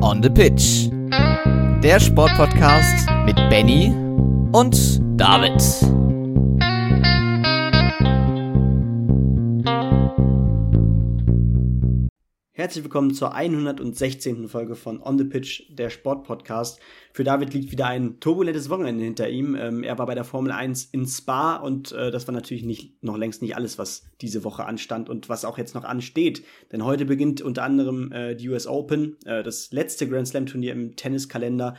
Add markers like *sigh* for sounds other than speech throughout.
On the Pitch. Der Sportpodcast mit Benny und David. Herzlich willkommen zur 116. Folge von On the Pitch, der Sportpodcast. Für David liegt wieder ein turbulentes Wochenende hinter ihm. Ähm, er war bei der Formel 1 in Spa und äh, das war natürlich nicht, noch längst nicht alles, was diese Woche anstand und was auch jetzt noch ansteht. Denn heute beginnt unter anderem äh, die US Open, äh, das letzte Grand Slam Turnier im Tenniskalender.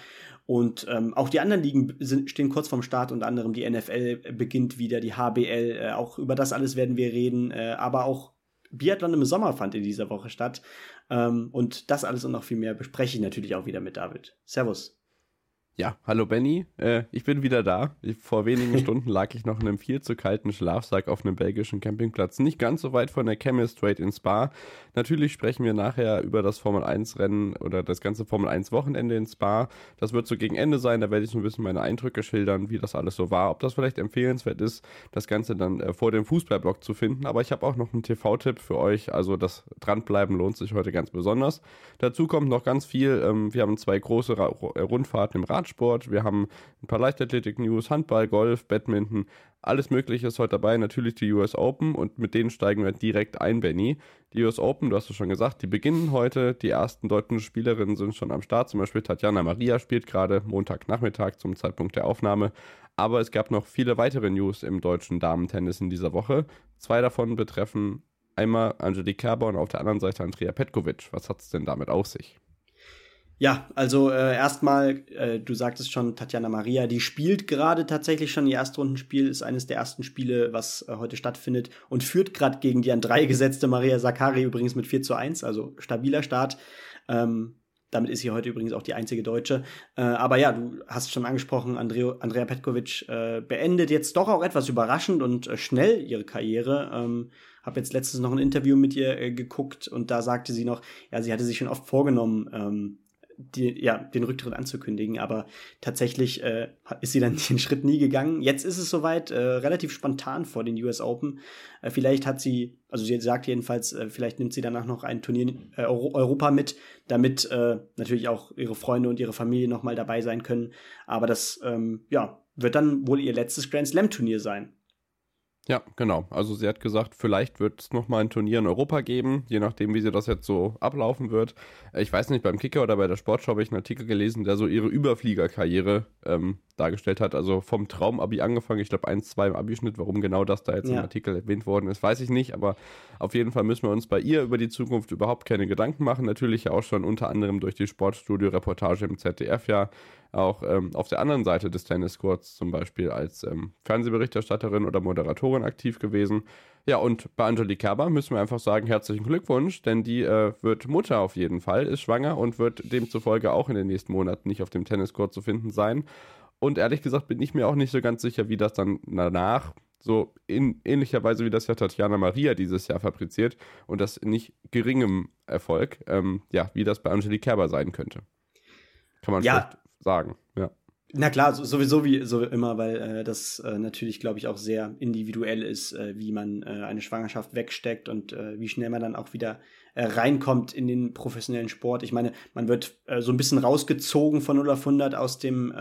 Und ähm, auch die anderen Ligen sind, stehen kurz vorm Start, unter anderem die NFL beginnt wieder, die HBL. Äh, auch über das alles werden wir reden, äh, aber auch Biathlon im Sommer fand in dieser Woche statt. Ähm, und das alles und noch viel mehr bespreche ich natürlich auch wieder mit David. Servus. Ja, hallo Benny, äh, ich bin wieder da. Ich, vor wenigen *laughs* Stunden lag ich noch in einem viel zu kalten Schlafsack auf einem belgischen Campingplatz, nicht ganz so weit von der Chemist Trade in Spa. Natürlich sprechen wir nachher über das Formel 1 Rennen oder das ganze Formel 1 Wochenende in Spa. Das wird so gegen Ende sein, da werde ich so ein bisschen meine Eindrücke schildern, wie das alles so war, ob das vielleicht empfehlenswert ist, das Ganze dann äh, vor dem Fußballblock zu finden. Aber ich habe auch noch einen TV-Tipp für euch, also das Dranbleiben lohnt sich heute ganz besonders. Dazu kommt noch ganz viel, ähm, wir haben zwei große Ra Rundfahrten im Rad Radsport, wir haben ein paar Leichtathletik-News, Handball, Golf, Badminton, alles Mögliche ist heute dabei. Natürlich die US Open und mit denen steigen wir direkt ein, Benny. Die US Open, du hast es schon gesagt, die beginnen heute. Die ersten deutschen Spielerinnen sind schon am Start. Zum Beispiel Tatjana Maria spielt gerade Montagnachmittag zum Zeitpunkt der Aufnahme. Aber es gab noch viele weitere News im deutschen Damentennis in dieser Woche. Zwei davon betreffen einmal Angelique Kerber und auf der anderen Seite Andrea Petkovic. Was hat es denn damit auf sich? Ja, also äh, erstmal, äh, du sagtest schon, Tatjana Maria, die spielt gerade tatsächlich schon ihr Erstrundenspiel, ist eines der ersten Spiele, was äh, heute stattfindet und führt gerade gegen die an drei *laughs* gesetzte Maria Sakari übrigens mit 4 zu 1, also stabiler Start. Ähm, damit ist sie heute übrigens auch die einzige Deutsche. Äh, aber ja, du hast schon angesprochen, Andrea, Andrea Petkovic äh, beendet jetzt doch auch etwas überraschend und äh, schnell ihre Karriere. Ähm, habe jetzt letztens noch ein Interview mit ihr geguckt und da sagte sie noch, ja, sie hatte sich schon oft vorgenommen, ähm, die, ja, den Rücktritt anzukündigen, aber tatsächlich äh, ist sie dann *laughs* den Schritt nie gegangen. Jetzt ist es soweit, äh, relativ spontan vor den US Open. Äh, vielleicht hat sie, also sie sagt jedenfalls, äh, vielleicht nimmt sie danach noch ein Turnier äh, Euro Europa mit, damit äh, natürlich auch ihre Freunde und ihre Familie nochmal dabei sein können. Aber das, ähm, ja, wird dann wohl ihr letztes Grand Slam Turnier sein. Ja, genau. Also sie hat gesagt, vielleicht wird es nochmal ein Turnier in Europa geben, je nachdem, wie sie das jetzt so ablaufen wird. Ich weiß nicht, beim Kicker oder bei der Sportschau habe ich einen Artikel gelesen, der so ihre Überfliegerkarriere ähm, dargestellt hat. Also vom Traumabi angefangen, ich glaube 1, 2 im Abischnitt. Warum genau das da jetzt ja. im Artikel erwähnt worden ist, weiß ich nicht. Aber auf jeden Fall müssen wir uns bei ihr über die Zukunft überhaupt keine Gedanken machen. Natürlich ja auch schon unter anderem durch die Sportstudio-Reportage im ZDF ja auch ähm, auf der anderen Seite des Tenniscourts zum Beispiel als ähm, Fernsehberichterstatterin oder Moderatorin aktiv gewesen. Ja, und bei Angelique Kerber müssen wir einfach sagen, herzlichen Glückwunsch, denn die äh, wird Mutter auf jeden Fall, ist schwanger und wird demzufolge auch in den nächsten Monaten nicht auf dem Tenniscourt zu finden sein. Und ehrlich gesagt bin ich mir auch nicht so ganz sicher, wie das dann danach, so in ähnlicher Weise wie das ja Tatjana Maria dieses Jahr fabriziert und das nicht geringem Erfolg, ähm, ja, wie das bei Angelique Kerber sein könnte. Kann man ja, sagen, ja. Na klar, sowieso wie so immer, weil äh, das äh, natürlich, glaube ich, auch sehr individuell ist, äh, wie man äh, eine Schwangerschaft wegsteckt und äh, wie schnell man dann auch wieder äh, reinkommt in den professionellen Sport. Ich meine, man wird so ein bisschen rausgezogen von 0 auf 100 aus dem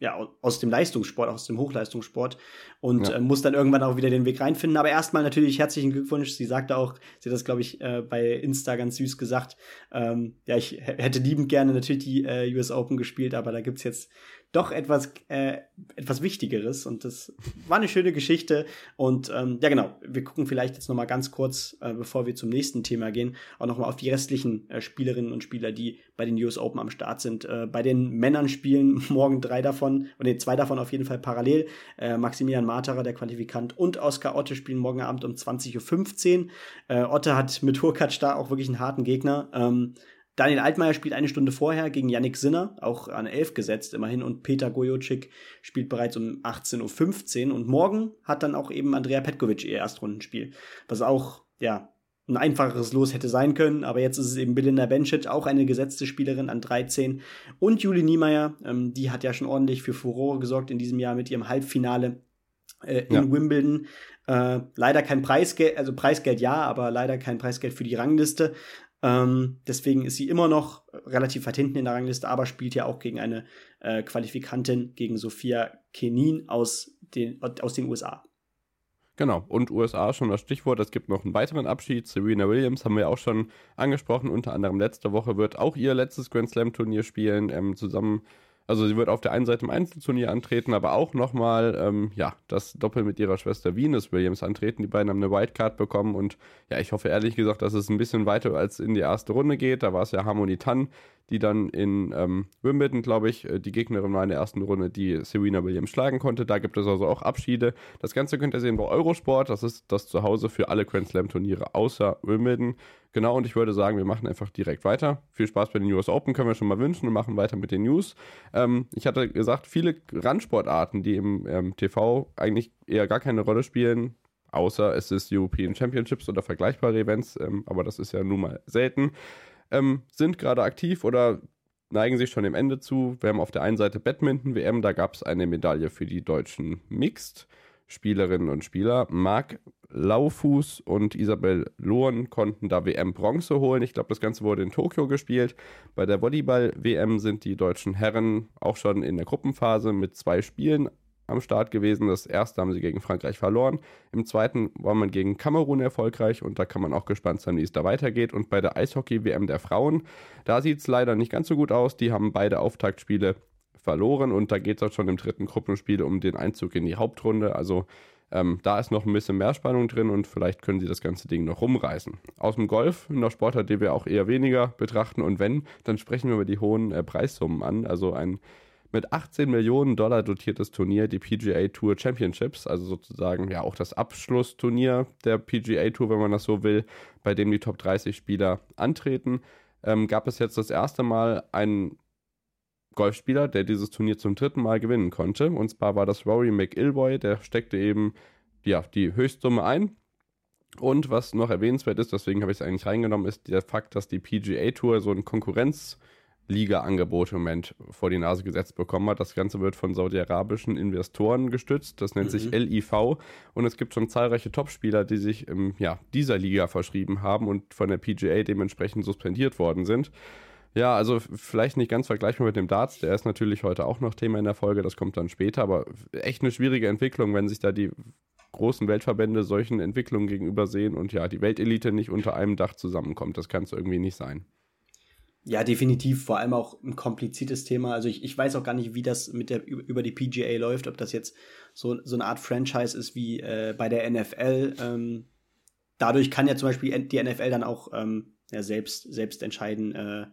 ja, aus dem Leistungssport, aus dem Hochleistungssport und ja. äh, muss dann irgendwann auch wieder den Weg reinfinden. Aber erstmal natürlich herzlichen Glückwunsch. Sie sagte auch, sie hat das, glaube ich, äh, bei Insta ganz süß gesagt. Ähm, ja, ich hätte liebend gerne natürlich die äh, US Open gespielt, aber da gibt's jetzt doch etwas, äh, etwas Wichtigeres. Und das war eine schöne Geschichte. Und ähm, ja, genau, wir gucken vielleicht jetzt noch mal ganz kurz, äh, bevor wir zum nächsten Thema gehen, auch noch mal auf die restlichen äh, Spielerinnen und Spieler, die bei den US Open am Start sind. Äh, bei den Männern spielen *laughs* morgen drei davon, oder nee, zwei davon auf jeden Fall parallel. Äh, Maximilian Materer, der Qualifikant, und Oskar Otte spielen morgen Abend um 20.15 Uhr. Äh, Otte hat mit Hurkacz da auch wirklich einen harten Gegner. Ähm, Daniel Altmaier spielt eine Stunde vorher gegen Yannick Sinner, auch an 11 gesetzt immerhin. Und Peter Gojocic spielt bereits um 18.15 Uhr. Und morgen hat dann auch eben Andrea Petkovic ihr Erstrundenspiel. Was auch, ja, ein einfacheres Los hätte sein können, aber jetzt ist es eben Belinda Bencic, auch eine gesetzte Spielerin an 13. Und Julie Niemeyer, ähm, die hat ja schon ordentlich für Furore gesorgt in diesem Jahr mit ihrem Halbfinale äh, in ja. Wimbledon. Äh, leider kein Preisgeld, also Preisgeld ja, aber leider kein Preisgeld für die Rangliste. Ähm, deswegen ist sie immer noch relativ weit hinten in der Rangliste, aber spielt ja auch gegen eine äh, Qualifikantin, gegen Sophia Kenin aus den, aus den USA. Genau, und USA schon das Stichwort. Es gibt noch einen weiteren Abschied. Serena Williams haben wir auch schon angesprochen. Unter anderem letzte Woche wird auch ihr letztes Grand Slam Turnier spielen, ähm, zusammen also sie wird auf der einen Seite im Einzelturnier antreten, aber auch nochmal, ähm, ja, das Doppel mit ihrer Schwester Venus Williams antreten. Die beiden haben eine Wildcard bekommen und ja, ich hoffe ehrlich gesagt, dass es ein bisschen weiter als in die erste Runde geht. Da war es ja Harmony Tan, die dann in ähm, Wimbledon, glaube ich, äh, die Gegnerin war in der ersten Runde, die Serena Williams schlagen konnte. Da gibt es also auch Abschiede. Das Ganze könnt ihr sehen bei Eurosport. Das ist das Zuhause für alle Grand Slam Turniere außer Wimbledon. Genau, und ich würde sagen, wir machen einfach direkt weiter. Viel Spaß bei den US Open können wir schon mal wünschen und machen weiter mit den News. Ähm, ich hatte gesagt, viele Randsportarten, die im ähm, TV eigentlich eher gar keine Rolle spielen, außer es ist European Championships oder vergleichbare Events, ähm, aber das ist ja nun mal selten, ähm, sind gerade aktiv oder neigen sich schon dem Ende zu. Wir haben auf der einen Seite Badminton-WM, da gab es eine Medaille für die deutschen Mixed. Spielerinnen und Spieler. Marc Laufuß und Isabel Lohn konnten da WM-Bronze holen. Ich glaube, das Ganze wurde in Tokio gespielt. Bei der Volleyball-WM sind die deutschen Herren auch schon in der Gruppenphase mit zwei Spielen am Start gewesen. Das erste haben sie gegen Frankreich verloren. Im zweiten war man gegen Kamerun erfolgreich und da kann man auch gespannt sein, wie es da weitergeht. Und bei der Eishockey-WM der Frauen, da sieht es leider nicht ganz so gut aus. Die haben beide Auftaktspiele verloren und da geht es auch schon im dritten Gruppenspiel um den Einzug in die Hauptrunde. Also ähm, da ist noch ein bisschen mehr Spannung drin und vielleicht können sie das ganze Ding noch rumreißen. Aus dem Golf, einer Sportart, die wir auch eher weniger betrachten und wenn, dann sprechen wir über die hohen äh, Preissummen an. Also ein mit 18 Millionen Dollar dotiertes Turnier, die PGA Tour Championships, also sozusagen ja auch das Abschlussturnier der PGA Tour, wenn man das so will, bei dem die Top 30 Spieler antreten, ähm, gab es jetzt das erste Mal einen Golfspieler, der dieses Turnier zum dritten Mal gewinnen konnte. Und zwar war das Rory McIlroy, der steckte eben ja, die Höchstsumme ein. Und was noch erwähnenswert ist, deswegen habe ich es eigentlich reingenommen, ist der Fakt, dass die PGA Tour so ein Konkurrenzliga-Angebot im Moment vor die Nase gesetzt bekommen hat. Das Ganze wird von saudi-arabischen Investoren gestützt. Das nennt mhm. sich LIV. Und es gibt schon zahlreiche Topspieler, die sich ähm, ja, dieser Liga verschrieben haben und von der PGA dementsprechend suspendiert worden sind. Ja, also vielleicht nicht ganz vergleichbar mit dem Darts. Der ist natürlich heute auch noch Thema in der Folge. Das kommt dann später. Aber echt eine schwierige Entwicklung, wenn sich da die großen Weltverbände solchen Entwicklungen gegenüber sehen und ja, die Weltelite nicht unter einem Dach zusammenkommt. Das kann es irgendwie nicht sein. Ja, definitiv. Vor allem auch ein kompliziertes Thema. Also ich, ich weiß auch gar nicht, wie das mit der über die PGA läuft, ob das jetzt so, so eine Art Franchise ist wie äh, bei der NFL. Ähm, dadurch kann ja zum Beispiel die NFL dann auch ähm, ja, selbst, selbst entscheiden, äh,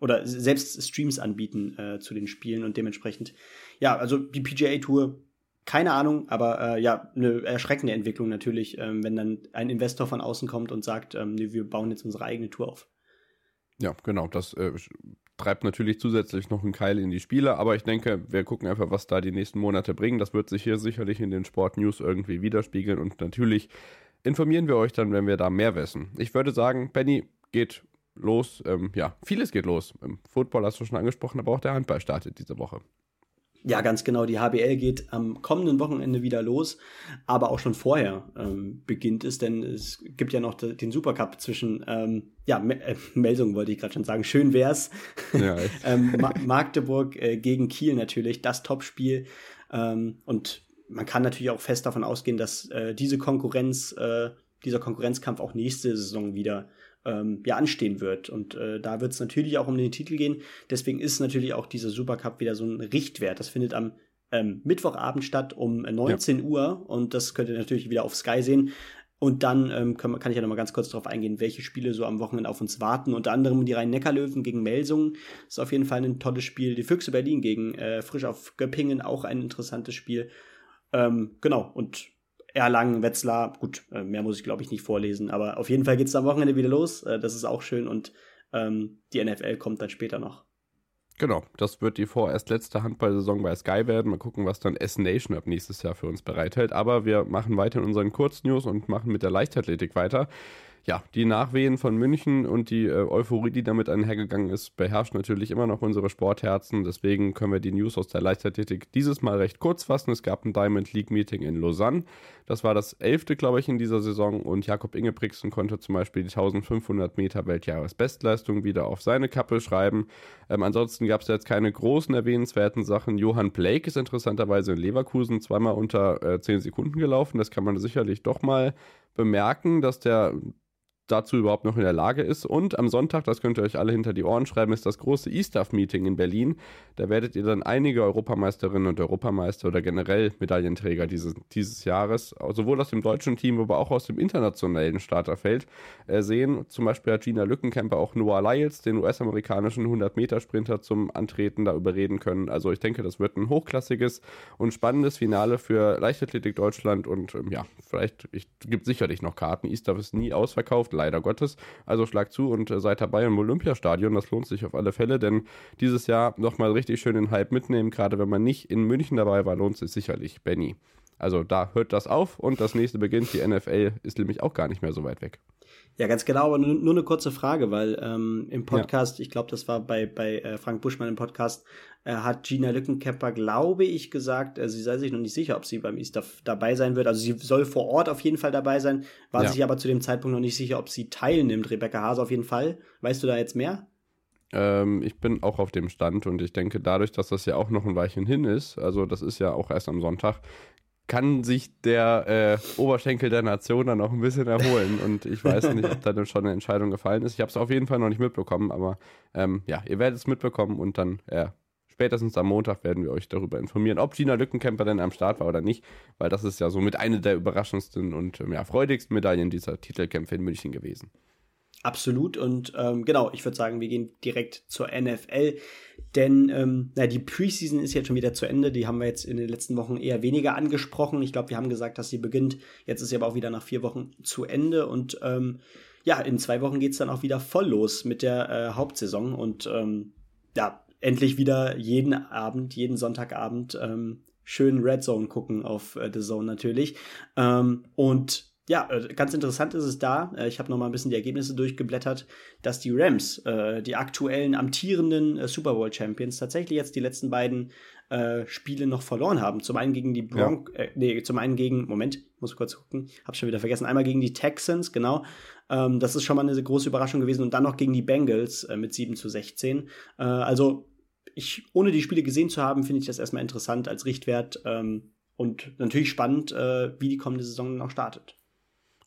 oder selbst Streams anbieten äh, zu den Spielen und dementsprechend, ja, also die PGA Tour, keine Ahnung, aber äh, ja, eine erschreckende Entwicklung natürlich, ähm, wenn dann ein Investor von außen kommt und sagt, ähm, nee, wir bauen jetzt unsere eigene Tour auf. Ja, genau, das äh, treibt natürlich zusätzlich noch einen Keil in die Spiele, aber ich denke, wir gucken einfach, was da die nächsten Monate bringen. Das wird sich hier sicherlich in den Sport-News irgendwie widerspiegeln und natürlich informieren wir euch dann, wenn wir da mehr wissen. Ich würde sagen, Benny geht los. Ähm, ja, vieles geht los. Im Football hast du schon angesprochen, aber auch der Handball startet diese Woche. Ja, ganz genau. Die HBL geht am kommenden Wochenende wieder los, aber auch schon vorher ähm, beginnt es, denn es gibt ja noch den Supercup zwischen, ähm, ja, äh, Melsung wollte ich gerade schon sagen, schön wär's. Ja, *laughs* ähm, Ma Magdeburg äh, gegen Kiel natürlich, das Topspiel. Ähm, und man kann natürlich auch fest davon ausgehen, dass äh, diese Konkurrenz, äh, dieser Konkurrenzkampf auch nächste Saison wieder ähm, ja anstehen wird. Und äh, da wird es natürlich auch um den Titel gehen. Deswegen ist natürlich auch dieser Supercup wieder so ein Richtwert. Das findet am ähm, Mittwochabend statt um 19 ja. Uhr und das könnt ihr natürlich wieder auf Sky sehen. Und dann ähm, kann, kann ich ja noch mal ganz kurz darauf eingehen, welche Spiele so am Wochenende auf uns warten. Unter anderem die Rhein-Neckar-Löwen gegen Melsungen. Ist auf jeden Fall ein tolles Spiel. Die Füchse Berlin gegen äh, Frisch auf Göppingen, auch ein interessantes Spiel. Ähm, genau, und Erlangen, Wetzlar, gut, äh, mehr muss ich glaube ich nicht vorlesen, aber auf jeden Fall geht es am Wochenende wieder los. Äh, das ist auch schön und ähm, die NFL kommt dann später noch. Genau, das wird die vorerst letzte Handballsaison bei Sky werden. Mal gucken, was dann S-Nation ab nächstes Jahr für uns bereithält. Aber wir machen weiter in unseren Kurznews und machen mit der Leichtathletik weiter. Ja, die Nachwehen von München und die äh, Euphorie, die damit einhergegangen ist, beherrscht natürlich immer noch unsere Sportherzen. Deswegen können wir die News aus der Leichtathletik dieses Mal recht kurz fassen. Es gab ein Diamond League Meeting in Lausanne. Das war das elfte, glaube ich, in dieser Saison und Jakob Ingebrigtsen konnte zum Beispiel die 1500 Meter Weltjahresbestleistung wieder auf seine Kappe schreiben. Ähm, ansonsten gab es jetzt keine großen erwähnenswerten Sachen. Johann Blake ist interessanterweise in Leverkusen zweimal unter äh, 10 Sekunden gelaufen. Das kann man sicherlich doch mal bemerken, dass der dazu überhaupt noch in der Lage ist. Und am Sonntag, das könnt ihr euch alle hinter die Ohren schreiben, ist das große E-Staff-Meeting in Berlin. Da werdet ihr dann einige Europameisterinnen und Europameister oder generell Medaillenträger dieses, dieses Jahres, sowohl aus dem deutschen Team, aber auch aus dem internationalen Starterfeld äh, sehen. Zum Beispiel hat Gina Lückenkämper auch Noah Lyles, den US-amerikanischen 100-Meter-Sprinter, zum Antreten da überreden können. Also ich denke, das wird ein hochklassiges und spannendes Finale für Leichtathletik Deutschland und ähm, ja, vielleicht gibt sicherlich noch Karten. E-Staff ist nie ausverkauft leider Gottes. Also schlag zu und äh, seid dabei im Olympiastadion. Das lohnt sich auf alle Fälle, denn dieses Jahr nochmal richtig schön den Hype mitnehmen. Gerade wenn man nicht in München dabei war, lohnt es sich sicherlich. Benny. Also da hört das auf und das nächste beginnt. Die NFL ist nämlich auch gar nicht mehr so weit weg. Ja, ganz genau, aber nur, nur eine kurze Frage, weil ähm, im Podcast, ja. ich glaube, das war bei, bei äh, Frank Buschmann im Podcast, äh, hat Gina Lückenkämper, glaube ich, gesagt, äh, sie sei sich noch nicht sicher, ob sie beim Easter dabei sein wird. Also sie soll vor Ort auf jeden Fall dabei sein, war ja. sich aber zu dem Zeitpunkt noch nicht sicher, ob sie teilnimmt. Rebecca Hase auf jeden Fall. Weißt du da jetzt mehr? Ähm, ich bin auch auf dem Stand und ich denke, dadurch, dass das ja auch noch ein Weilchen hin ist, also das ist ja auch erst am Sonntag, kann sich der äh, Oberschenkel der Nation dann noch ein bisschen erholen. *laughs* Und ich weiß nicht, ob da dann schon eine Entscheidung gefallen ist. Ich habe es auf jeden Fall noch nicht mitbekommen, aber ähm, ja, ihr werdet es mitbekommen und dann äh, spätestens am Montag werden wir euch darüber informieren, ob Gina Lückenkämper denn am Start war oder nicht, weil das ist ja so mit eine der überraschendsten und ähm, ja, freudigsten Medaillen dieser Titelkämpfe in München gewesen. Absolut. Und ähm, genau, ich würde sagen, wir gehen direkt zur NFL. Denn ähm, na, die Preseason ist jetzt schon wieder zu Ende. Die haben wir jetzt in den letzten Wochen eher weniger angesprochen. Ich glaube, wir haben gesagt, dass sie beginnt. Jetzt ist sie aber auch wieder nach vier Wochen zu Ende. Und ähm, ja, in zwei Wochen geht es dann auch wieder voll los mit der äh, Hauptsaison. Und ähm, ja, endlich wieder jeden Abend, jeden Sonntagabend ähm, schön Red Zone gucken auf äh, The Zone natürlich. Ähm, und ja, äh, ganz interessant ist es da, äh, ich habe noch mal ein bisschen die Ergebnisse durchgeblättert, dass die Rams, äh, die aktuellen amtierenden äh, Super Bowl Champions, tatsächlich jetzt die letzten beiden äh, Spiele noch verloren haben. Zum einen gegen die Bronx, ja. äh, nee, zum einen gegen, Moment, muss kurz gucken, hab's schon wieder vergessen, einmal gegen die Texans, genau. Ähm, das ist schon mal eine große Überraschung gewesen und dann noch gegen die Bengals mit 7 zu 16. Äh, also, ich, ohne die Spiele gesehen zu haben, finde ich das erstmal interessant als Richtwert ähm, und natürlich spannend, äh, wie die kommende Saison noch startet.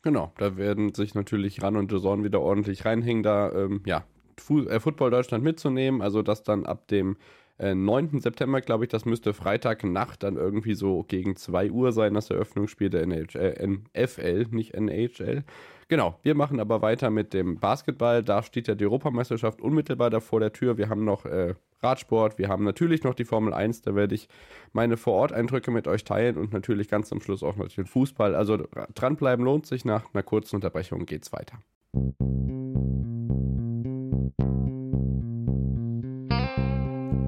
Genau, da werden sich natürlich Ran und Jason wieder ordentlich reinhängen, da ähm, ja, Fu äh, Football Deutschland mitzunehmen. Also das dann ab dem äh, 9. September, glaube ich, das müsste Freitagnacht dann irgendwie so gegen 2 Uhr sein, das Eröffnungsspiel der NHL, äh, NFL, nicht NHL. Genau, wir machen aber weiter mit dem Basketball. Da steht ja die Europameisterschaft unmittelbar da vor der Tür. Wir haben noch äh, Radsport, wir haben natürlich noch die Formel 1, da werde ich meine Vororteindrücke mit euch teilen und natürlich ganz zum Schluss auch noch den Fußball. Also dranbleiben lohnt sich, nach einer kurzen Unterbrechung geht's weiter.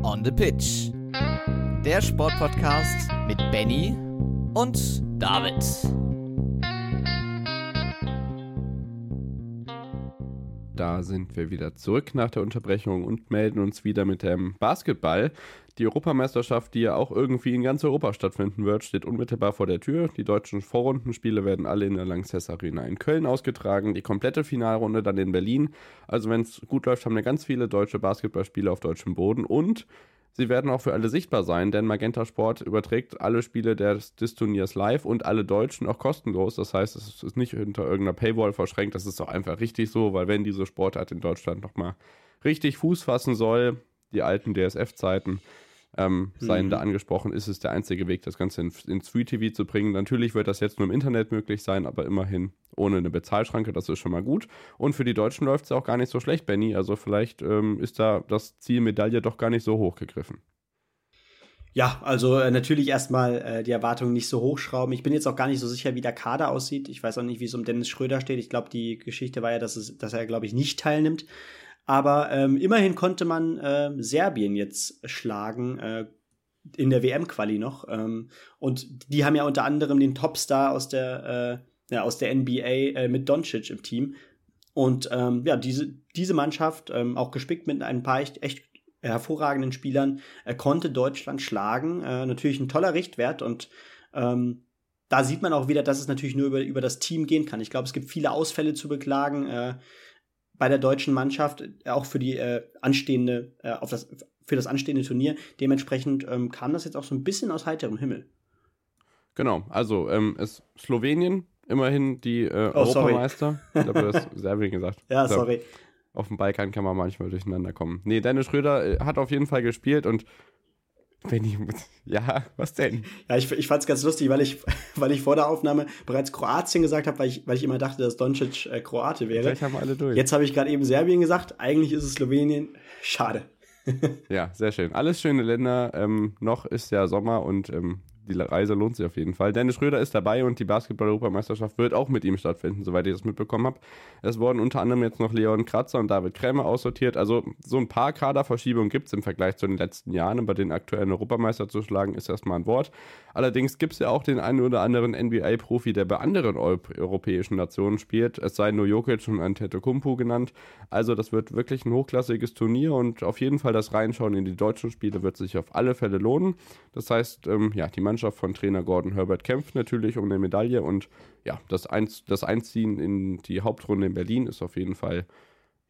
On the Pitch. Der Sportpodcast mit Benny und David. Da sind wir wieder zurück nach der Unterbrechung und melden uns wieder mit dem Basketball. Die Europameisterschaft, die ja auch irgendwie in ganz Europa stattfinden wird, steht unmittelbar vor der Tür. Die deutschen Vorrundenspiele werden alle in der Lanxess Arena in Köln ausgetragen. Die komplette Finalrunde dann in Berlin. Also wenn es gut läuft, haben wir ganz viele deutsche Basketballspiele auf deutschem Boden. Und Sie werden auch für alle sichtbar sein, denn Magenta Sport überträgt alle Spiele des, des, Turniers live und alle Deutschen auch kostenlos. Das heißt, es ist nicht hinter irgendeiner Paywall verschränkt. Das ist auch einfach richtig so, weil wenn diese Sportart in Deutschland nochmal richtig Fuß fassen soll, die alten DSF-Zeiten, ähm, seien mhm. da angesprochen, ist es der einzige Weg, das Ganze ins, ins Free TV zu bringen. Natürlich wird das jetzt nur im Internet möglich sein, aber immerhin ohne eine Bezahlschranke, das ist schon mal gut. Und für die Deutschen läuft es auch gar nicht so schlecht, Benny. Also vielleicht ähm, ist da das Ziel Medaille doch gar nicht so hoch gegriffen. Ja, also äh, natürlich erstmal äh, die Erwartungen nicht so hochschrauben. Ich bin jetzt auch gar nicht so sicher, wie der Kader aussieht. Ich weiß auch nicht, wie es um Dennis Schröder steht. Ich glaube, die Geschichte war ja, dass, es, dass er, glaube ich, nicht teilnimmt. Aber ähm, immerhin konnte man äh, Serbien jetzt schlagen, äh, in der WM-Quali noch. Ähm, und die haben ja unter anderem den Topstar aus der, äh, ja, aus der NBA äh, mit Doncic im Team. Und ähm, ja, diese, diese Mannschaft, ähm, auch gespickt mit ein paar echt, echt hervorragenden Spielern, äh, konnte Deutschland schlagen. Äh, natürlich ein toller Richtwert und ähm, da sieht man auch wieder, dass es natürlich nur über, über das Team gehen kann. Ich glaube, es gibt viele Ausfälle zu beklagen äh, bei der deutschen Mannschaft, äh, auch für die äh, anstehende, äh, auf das, für das anstehende Turnier. Dementsprechend ähm, kam das jetzt auch so ein bisschen aus heiterem Himmel. Genau, also ähm, ist Slowenien immerhin die äh, oh, Europameister. *laughs* Ich habe das Serbien gesagt. Ja, sorry. Auf dem Balkan kann man manchmal durcheinander kommen. Nee, Dennis Schröder äh, hat auf jeden Fall gespielt und wenn ich, *laughs* ja, was denn? Ja, ich, ich fand es ganz lustig, weil ich, *laughs* weil ich vor der Aufnahme bereits Kroatien gesagt habe, weil ich, weil ich immer dachte, dass Doncic äh, Kroate wäre. Gleich haben wir alle durch. Jetzt habe ich gerade eben Serbien gesagt, eigentlich ist es Slowenien. Schade. ja, sehr schön. Alles schöne Länder. Ähm, noch ist ja Sommer und ähm, die Reise lohnt sich auf jeden Fall. Dennis Schröder ist dabei und die Basketball-Europameisterschaft wird auch mit ihm stattfinden, soweit ich das mitbekommen habe. Es wurden unter anderem jetzt noch Leon Kratzer und David Krämer aussortiert. Also so ein paar Kaderverschiebungen gibt es im Vergleich zu den letzten Jahren. Über den aktuellen Europameister zu schlagen, ist erstmal ein Wort. Allerdings gibt es ja auch den einen oder anderen NBA-Profi, der bei anderen europäischen Nationen spielt. Es sei nur Jokic und Antetokounmpo genannt. Also das wird wirklich ein hochklassiges Turnier und auf jeden Fall das Reinschauen in die deutschen Spiele wird sich auf alle Fälle lohnen. Das heißt, ähm, ja, die Mannschaft Mannschaft von Trainer Gordon Herbert kämpft natürlich um eine Medaille und ja, das, Einz das Einziehen in die Hauptrunde in Berlin ist auf jeden Fall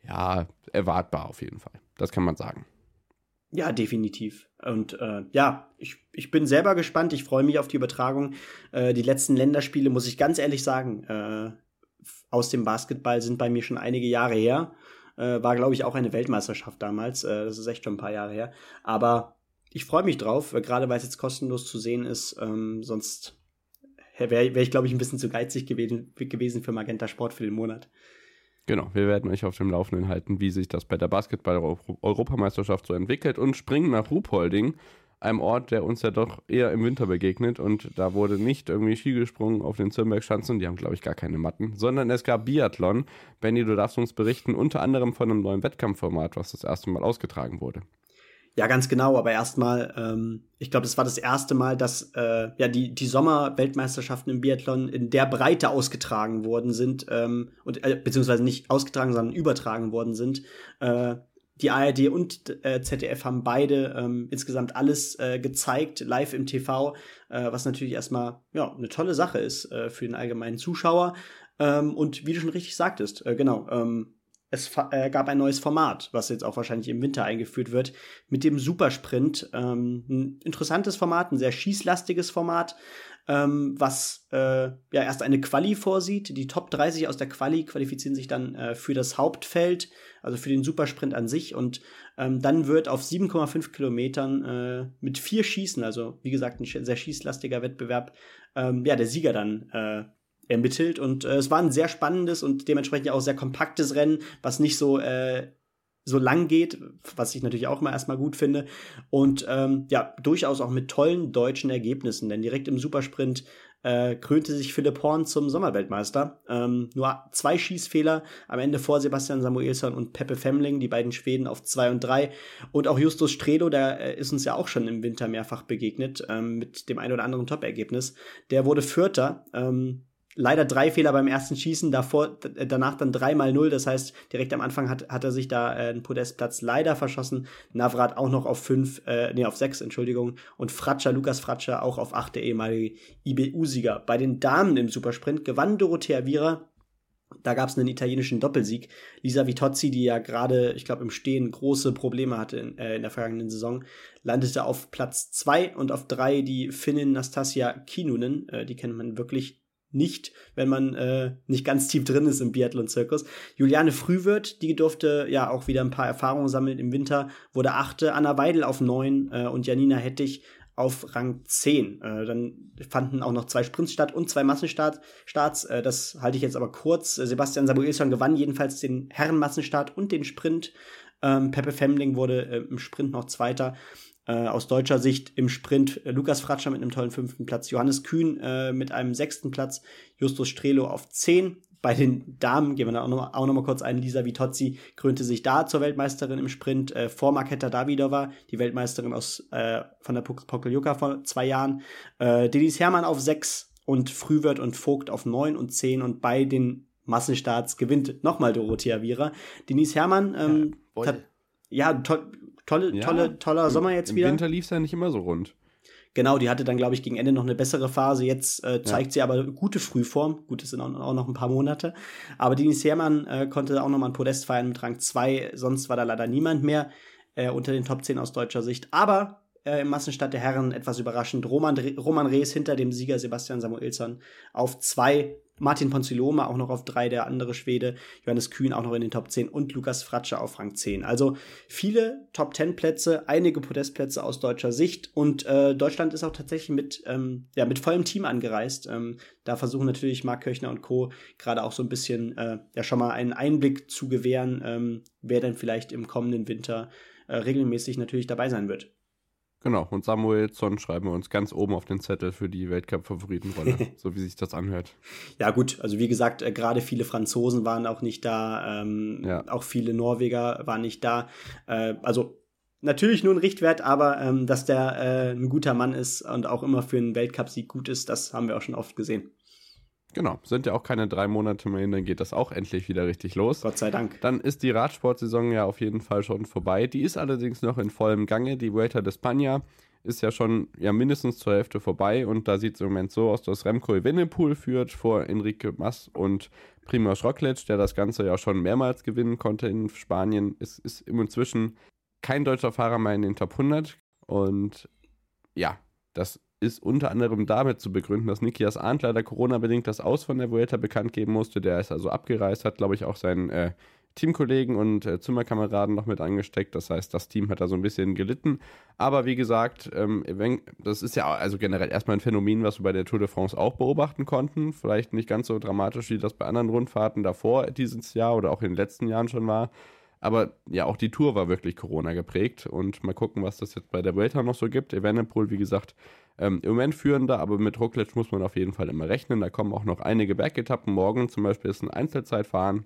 ja erwartbar auf jeden Fall. Das kann man sagen. Ja, definitiv. Und äh, ja, ich, ich bin selber gespannt. Ich freue mich auf die Übertragung. Äh, die letzten Länderspiele, muss ich ganz ehrlich sagen, äh, aus dem Basketball sind bei mir schon einige Jahre her. Äh, war, glaube ich, auch eine Weltmeisterschaft damals. Äh, das ist echt schon ein paar Jahre her. Aber ich freue mich drauf, gerade weil es jetzt kostenlos zu sehen ist. Ähm, sonst wäre wär ich, glaube ich, ein bisschen zu geizig gewesen, gewesen für Magenta Sport für den Monat. Genau, wir werden euch auf dem Laufenden halten, wie sich das bei der Basketball-Europameisterschaft so entwickelt und springen nach Ruhpolding, einem Ort, der uns ja doch eher im Winter begegnet und da wurde nicht irgendwie Ski gesprungen auf den Zürnberg-Schanzen, die haben glaube ich gar keine Matten, sondern es gab Biathlon. Benny, du darfst uns berichten, unter anderem von einem neuen Wettkampfformat, was das erste Mal ausgetragen wurde. Ja, ganz genau, aber erstmal, ähm, ich glaube, das war das erste Mal, dass äh, ja die, die Sommer-Weltmeisterschaften im Biathlon in der Breite ausgetragen worden sind, ähm, und äh, beziehungsweise nicht ausgetragen, sondern übertragen worden sind. Äh, die ARD und äh, ZDF haben beide ähm, insgesamt alles äh, gezeigt, live im TV, äh, was natürlich erstmal ja eine tolle Sache ist äh, für den allgemeinen Zuschauer. Ähm, und wie du schon richtig sagtest, äh, genau, ähm, es äh, gab ein neues Format, was jetzt auch wahrscheinlich im Winter eingeführt wird, mit dem Supersprint. Ähm, ein interessantes Format, ein sehr schießlastiges Format, ähm, was äh, ja erst eine Quali vorsieht. Die Top 30 aus der Quali qualifizieren sich dann äh, für das Hauptfeld, also für den Supersprint an sich. Und ähm, dann wird auf 7,5 Kilometern äh, mit vier Schießen, also wie gesagt ein sehr schießlastiger Wettbewerb, ähm, ja der Sieger dann äh, ermittelt. Und äh, es war ein sehr spannendes und dementsprechend auch sehr kompaktes Rennen, was nicht so äh, so lang geht, was ich natürlich auch mal erstmal gut finde. Und ähm, ja, durchaus auch mit tollen deutschen Ergebnissen, denn direkt im Supersprint äh, krönte sich Philipp Horn zum Sommerweltmeister. Ähm, nur zwei Schießfehler am Ende vor Sebastian Samuelsson und Peppe Femling, die beiden Schweden auf zwei und drei. Und auch Justus Stredo, der äh, ist uns ja auch schon im Winter mehrfach begegnet, ähm, mit dem ein oder anderen Top-Ergebnis. Der wurde Vierter. Ähm, leider drei Fehler beim ersten Schießen, davor, danach dann dreimal null. Das heißt, direkt am Anfang hat, hat er sich da äh, einen Podestplatz leider verschossen. Navrat auch noch auf fünf, äh, nee, auf sechs, Entschuldigung. Und Fratscher, Lukas Fratscher auch auf acht, der ehemalige IBU-Sieger. Bei den Damen im Supersprint gewann Dorothea Viera da gab es einen italienischen Doppelsieg. Lisa Vitozzi, die ja gerade, ich glaube, im Stehen große Probleme hatte in, äh, in der vergangenen Saison, landete auf Platz zwei und auf drei die Finnin Nastasia Kinunen. Äh, die kennt man wirklich nicht, wenn man äh, nicht ganz tief drin ist im Biathlon-Zirkus. Juliane Frühwirt, die durfte ja auch wieder ein paar Erfahrungen sammeln im Winter, wurde achte, Anna Weidel auf neun äh, und Janina Hettich auf Rang 10. Äh, dann fanden auch noch zwei Sprints statt und zwei Massenstarts. Äh, das halte ich jetzt aber kurz. Sebastian Samuelsson gewann jedenfalls den Herrenmassenstart und den Sprint. Ähm, Peppe Femling wurde äh, im Sprint noch Zweiter. Äh, aus deutscher Sicht im Sprint äh, Lukas Fratscher mit einem tollen fünften Platz, Johannes Kühn äh, mit einem sechsten Platz, Justus Strelo auf zehn. Bei den Damen gehen wir da auch nochmal noch, mal kurz ein. Lisa Vitozzi krönte sich da zur Weltmeisterin im Sprint äh, vor Marketa Davidova, die Weltmeisterin aus, von der Pokljuka vor zwei Jahren. Äh, Denis Hermann auf sechs und Frühwirt und Vogt auf neun und zehn. Und bei den Massenstarts gewinnt nochmal Dorothea Viera. Denise Herrmann, ähm, ja, ja to tolle, ja, tolle, toller Sommer jetzt im wieder. Im Winter lief es ja nicht immer so rund. Genau, die hatte dann, glaube ich, gegen Ende noch eine bessere Phase. Jetzt äh, zeigt ja. sie aber gute Frühform. Gut, es sind auch, noch ein paar Monate. Aber Denise Herrmann äh, konnte auch noch mal ein Podest feiern mit Rang 2. Sonst war da leider niemand mehr äh, unter den Top 10 aus deutscher Sicht. Aber äh, im Massenstart der Herren etwas überraschend. Roman, Roman Rees hinter dem Sieger Sebastian Samuelsson auf zwei Martin Ponziloma auch noch auf drei, der andere Schwede, Johannes Kühn auch noch in den Top 10 und Lukas Fratsche auf Rang 10. Also viele Top 10 Plätze, einige Podestplätze aus deutscher Sicht und äh, Deutschland ist auch tatsächlich mit, ähm, ja, mit vollem Team angereist. Ähm, da versuchen natürlich Marc Köchner und Co. gerade auch so ein bisschen äh, ja schon mal einen Einblick zu gewähren, ähm, wer denn vielleicht im kommenden Winter äh, regelmäßig natürlich dabei sein wird. Genau, und Samuelsson schreiben wir uns ganz oben auf den Zettel für die Weltcup-Favoritenrolle, *laughs* so wie sich das anhört. Ja, gut, also wie gesagt, äh, gerade viele Franzosen waren auch nicht da, ähm, ja. auch viele Norweger waren nicht da. Äh, also natürlich nur ein Richtwert, aber ähm, dass der äh, ein guter Mann ist und auch immer für einen Weltcup-Sieg gut ist, das haben wir auch schon oft gesehen. Genau, sind ja auch keine drei Monate mehr hin, dann geht das auch endlich wieder richtig los. Gott sei Dank. Dann ist die Radsportsaison ja auf jeden Fall schon vorbei. Die ist allerdings noch in vollem Gange. Die Vuelta de España ist ja schon ja mindestens zur Hälfte vorbei und da sieht es im Moment so aus, dass Remco Evenepoel führt vor Enrique Mas und Primoz Roglic, der das Ganze ja schon mehrmals gewinnen konnte in Spanien. Es ist inzwischen kein deutscher Fahrer mehr in den Top 100 und ja, das ist unter anderem damit zu begründen, dass Nikias Arndt leider Corona-bedingt das Aus von der Vuelta bekannt geben musste. Der ist also abgereist, hat, glaube ich, auch seinen äh, Teamkollegen und äh, Zimmerkameraden noch mit angesteckt. Das heißt, das Team hat da so ein bisschen gelitten. Aber wie gesagt, ähm, das ist ja also generell erstmal ein Phänomen, was wir bei der Tour de France auch beobachten konnten. Vielleicht nicht ganz so dramatisch, wie das bei anderen Rundfahrten davor dieses Jahr oder auch in den letzten Jahren schon war. Aber ja, auch die Tour war wirklich Corona geprägt. Und mal gucken, was das jetzt bei der Vuelta noch so gibt. Evenepoel, wie gesagt, ähm, Im Moment führender, aber mit Roglic muss man auf jeden Fall immer rechnen. Da kommen auch noch einige Bergetappen. Morgen zum Beispiel ist ein Einzelzeitfahren.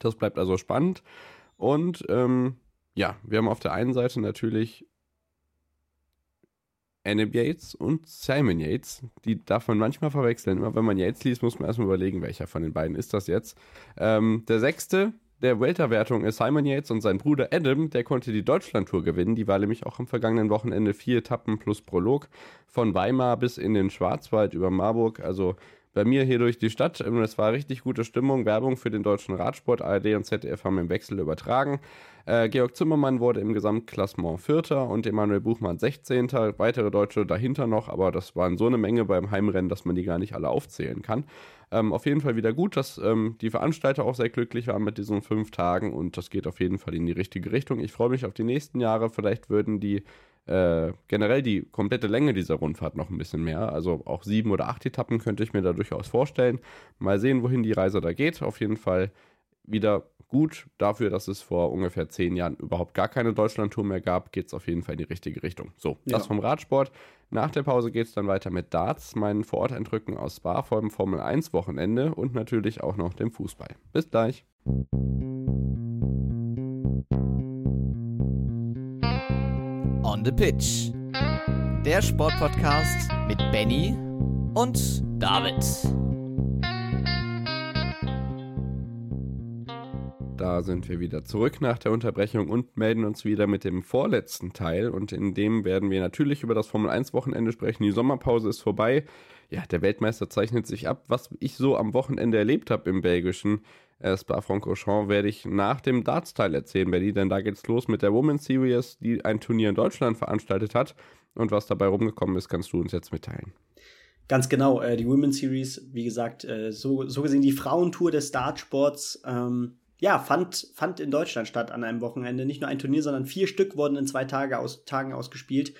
Das bleibt also spannend. Und ähm, ja, wir haben auf der einen Seite natürlich Annab Yates und Simon Yates. Die darf man manchmal verwechseln. Immer wenn man Yates liest, muss man erstmal überlegen, welcher von den beiden ist das jetzt. Ähm, der sechste der Welterwertung ist Simon Yates und sein Bruder Adam, der konnte die Deutschlandtour gewinnen. Die war nämlich auch am vergangenen Wochenende vier Etappen plus Prolog von Weimar bis in den Schwarzwald über Marburg. Also bei mir hier durch die Stadt. Es war richtig gute Stimmung. Werbung für den deutschen Radsport. ARD und ZDF haben im Wechsel übertragen. Äh, Georg Zimmermann wurde im Gesamtklassement Vierter und Emanuel Buchmann 16. Weitere Deutsche dahinter noch, aber das waren so eine Menge beim Heimrennen, dass man die gar nicht alle aufzählen kann. Ähm, auf jeden Fall wieder gut, dass ähm, die Veranstalter auch sehr glücklich waren mit diesen fünf Tagen und das geht auf jeden Fall in die richtige Richtung. Ich freue mich auf die nächsten Jahre. Vielleicht würden die äh, generell die komplette Länge dieser Rundfahrt noch ein bisschen mehr. Also auch sieben oder acht Etappen könnte ich mir da durchaus vorstellen. Mal sehen, wohin die Reise da geht. Auf jeden Fall wieder gut. Dafür, dass es vor ungefähr zehn Jahren überhaupt gar keine Deutschlandtour mehr gab, geht es auf jeden Fall in die richtige Richtung. So, ja. das vom Radsport. Nach der Pause geht es dann weiter mit Darts, meinen Vororteindrücken aus Spa vor dem Formel 1 Wochenende und natürlich auch noch dem Fußball. Bis gleich. On the Pitch. Der Sportpodcast mit Benny und David. Da sind wir wieder zurück nach der Unterbrechung und melden uns wieder mit dem vorletzten Teil. Und in dem werden wir natürlich über das Formel 1 Wochenende sprechen. Die Sommerpause ist vorbei. Ja, der Weltmeister zeichnet sich ab. Was ich so am Wochenende erlebt habe im belgischen Spa-Francorchamps, werde ich nach dem Darts-Teil erzählen, Berlin. Denn da geht's los mit der Women's Series, die ein Turnier in Deutschland veranstaltet hat. Und was dabei rumgekommen ist, kannst du uns jetzt mitteilen. Ganz genau, äh, die Women's Series, wie gesagt, äh, so, so gesehen die Frauentour des Dartsports. Ähm ja, fand, fand in Deutschland statt an einem Wochenende. Nicht nur ein Turnier, sondern vier Stück wurden in zwei Tage aus, Tagen ausgespielt.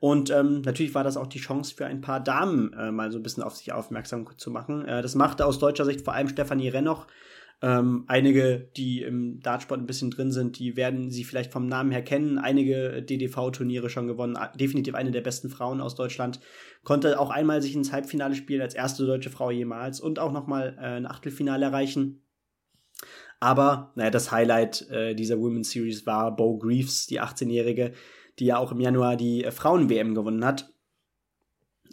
Und ähm, natürlich war das auch die Chance für ein paar Damen äh, mal so ein bisschen auf sich aufmerksam zu machen. Äh, das machte aus deutscher Sicht vor allem Stefanie Rennoch. Ähm, einige, die im Dartsport ein bisschen drin sind, die werden sie vielleicht vom Namen her kennen. Einige DDV-Turniere schon gewonnen. Definitiv eine der besten Frauen aus Deutschland. Konnte auch einmal sich ins Halbfinale spielen als erste deutsche Frau jemals und auch nochmal äh, ein Achtelfinale erreichen. Aber naja, das Highlight äh, dieser Women's Series war Bo Greaves, die 18-Jährige, die ja auch im Januar die äh, Frauen-WM gewonnen hat.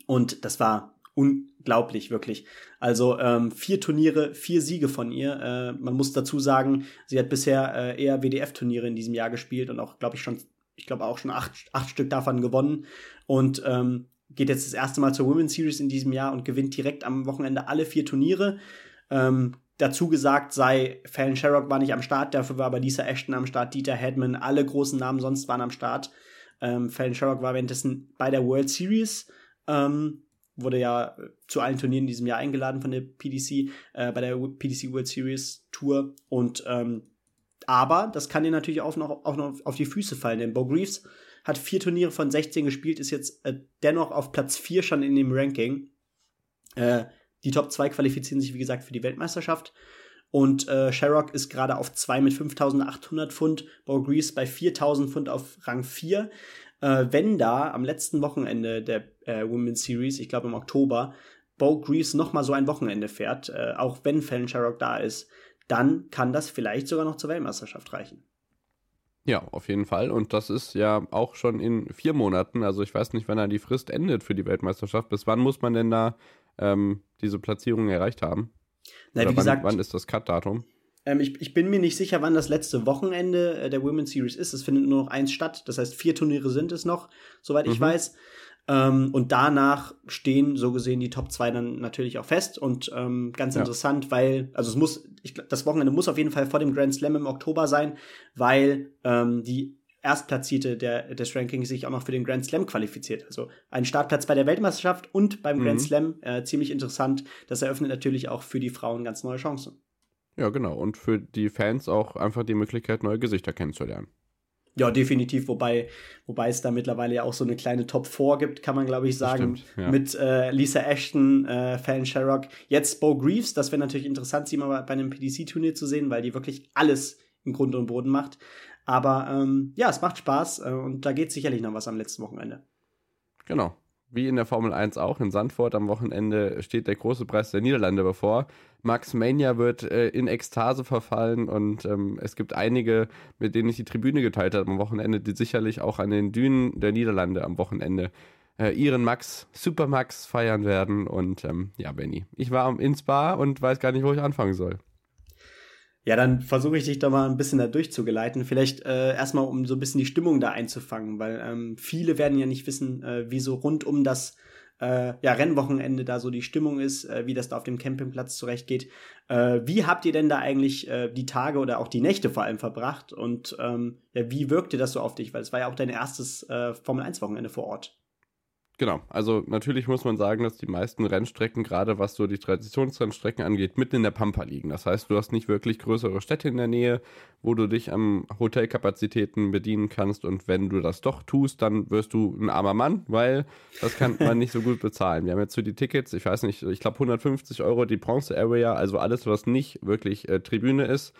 Und das war un unglaublich, wirklich. Also ähm, vier Turniere, vier Siege von ihr. Äh, man muss dazu sagen, sie hat bisher äh, eher WDF-Turniere in diesem Jahr gespielt und auch, glaube ich, schon, ich glaube auch schon acht, acht Stück davon gewonnen. Und ähm, geht jetzt das erste Mal zur Women's Series in diesem Jahr und gewinnt direkt am Wochenende alle vier Turniere. Ähm, dazu gesagt sei, Fallon Sherrock war nicht am Start, dafür war aber Lisa Ashton am Start, Dieter Hedman, alle großen Namen sonst waren am Start. Ähm, Fallon Sherrock war währenddessen bei der World Series, ähm, wurde ja zu allen Turnieren in diesem Jahr eingeladen von der PDC, äh, bei der PDC World Series Tour und ähm, aber das kann dir natürlich auch noch, auch noch auf die Füße fallen, denn Bo Greaves hat vier Turniere von 16 gespielt, ist jetzt äh, dennoch auf Platz 4 schon in dem Ranking. Äh, die Top 2 qualifizieren sich, wie gesagt, für die Weltmeisterschaft. Und äh, Sherrock ist gerade auf 2 mit 5.800 Pfund, Bo Grease bei 4.000 Pfund auf Rang 4. Äh, wenn da am letzten Wochenende der äh, Women's Series, ich glaube im Oktober, Bo Grease nochmal so ein Wochenende fährt, äh, auch wenn Fallon Sherrock da ist, dann kann das vielleicht sogar noch zur Weltmeisterschaft reichen. Ja, auf jeden Fall. Und das ist ja auch schon in vier Monaten. Also ich weiß nicht, wann da die Frist endet für die Weltmeisterschaft. Bis wann muss man denn da ähm, diese Platzierung erreicht haben? Na, wie wann, gesagt, wann ist das Cut-Datum? Ähm, ich, ich, bin mir nicht sicher, wann das letzte Wochenende äh, der Women's Series ist. Es findet nur noch eins statt. Das heißt, vier Turniere sind es noch, soweit ich mhm. weiß. Ähm, und danach stehen so gesehen die Top 2 dann natürlich auch fest. Und ähm, ganz ja. interessant, weil, also es muss, ich, das Wochenende muss auf jeden Fall vor dem Grand Slam im Oktober sein, weil ähm, die Erstplatzierte der, des Rankings sich auch noch für den Grand Slam qualifiziert. Also ein Startplatz bei der Weltmeisterschaft und beim mhm. Grand Slam. Äh, ziemlich interessant. Das eröffnet natürlich auch für die Frauen ganz neue Chancen. Ja, genau. Und für die Fans auch einfach die Möglichkeit, neue Gesichter kennenzulernen. Ja, definitiv, wobei, wobei es da mittlerweile ja auch so eine kleine Top 4 gibt, kann man glaube ich sagen. Stimmt, ja. Mit äh, Lisa Ashton, äh, Fallon Sherrock, jetzt Bo Greaves, das wäre natürlich interessant, sie mal bei einem PDC-Turnier zu sehen, weil die wirklich alles im Grund und Boden macht. Aber ähm, ja, es macht Spaß äh, und da geht sicherlich noch was am letzten Wochenende. Genau. Wie in der Formel 1 auch, in Sandford am Wochenende steht der große Preis der Niederlande bevor. Max Mania wird äh, in Ekstase verfallen und ähm, es gibt einige, mit denen ich die Tribüne geteilt habe am Wochenende, die sicherlich auch an den Dünen der Niederlande am Wochenende äh, ihren Max, Super Max feiern werden. Und ähm, ja, Benny, ich war in Spa und weiß gar nicht, wo ich anfangen soll. Ja, dann versuche ich dich da mal ein bisschen da durchzugeleiten. Vielleicht äh, erstmal, um so ein bisschen die Stimmung da einzufangen, weil ähm, viele werden ja nicht wissen, äh, wie rund um das äh, ja, Rennwochenende da so die Stimmung ist, äh, wie das da auf dem Campingplatz zurechtgeht. Äh, wie habt ihr denn da eigentlich äh, die Tage oder auch die Nächte vor allem verbracht? Und ähm, ja, wie wirkte das so auf dich? Weil es war ja auch dein erstes äh, Formel-1-Wochenende vor Ort. Genau, also natürlich muss man sagen, dass die meisten Rennstrecken, gerade was so die Traditionsrennstrecken angeht, mitten in der Pampa liegen. Das heißt, du hast nicht wirklich größere Städte in der Nähe, wo du dich an Hotelkapazitäten bedienen kannst. Und wenn du das doch tust, dann wirst du ein armer Mann, weil das kann man nicht so gut bezahlen. Wir haben jetzt für die Tickets, ich weiß nicht, ich glaube 150 Euro die Bronze Area, also alles, was nicht wirklich äh, Tribüne ist.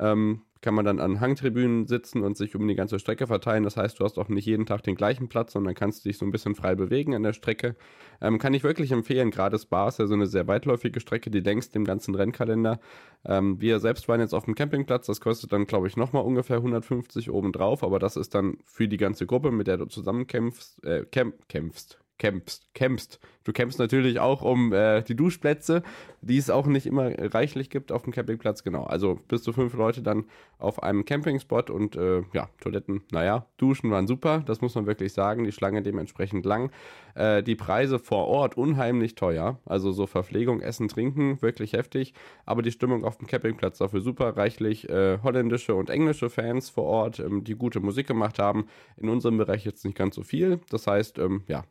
Ähm, kann man dann an Hangtribünen sitzen und sich um die ganze Strecke verteilen. Das heißt, du hast auch nicht jeden Tag den gleichen Platz, sondern kannst dich so ein bisschen frei bewegen an der Strecke. Ähm, kann ich wirklich empfehlen. Gerade Spa ist ja so eine sehr weitläufige Strecke, die längst im ganzen Rennkalender. Ähm, wir selbst waren jetzt auf dem Campingplatz. Das kostet dann, glaube ich, nochmal ungefähr 150 obendrauf. Aber das ist dann für die ganze Gruppe, mit der du zusammenkämpfst, äh, kämp kämpfst, kämpfst, kämpfst. Du kämpfst natürlich auch um äh, die Duschplätze, die es auch nicht immer reichlich gibt auf dem Campingplatz. Genau, also bis zu fünf Leute dann auf einem Campingspot und äh, ja, Toiletten, naja, Duschen waren super, das muss man wirklich sagen. Die Schlange dementsprechend lang. Äh, die Preise vor Ort unheimlich teuer. Also so Verpflegung, Essen, Trinken, wirklich heftig. Aber die Stimmung auf dem Campingplatz dafür super. Reichlich äh, holländische und englische Fans vor Ort, ähm, die gute Musik gemacht haben. In unserem Bereich jetzt nicht ganz so viel. Das heißt, ähm, ja,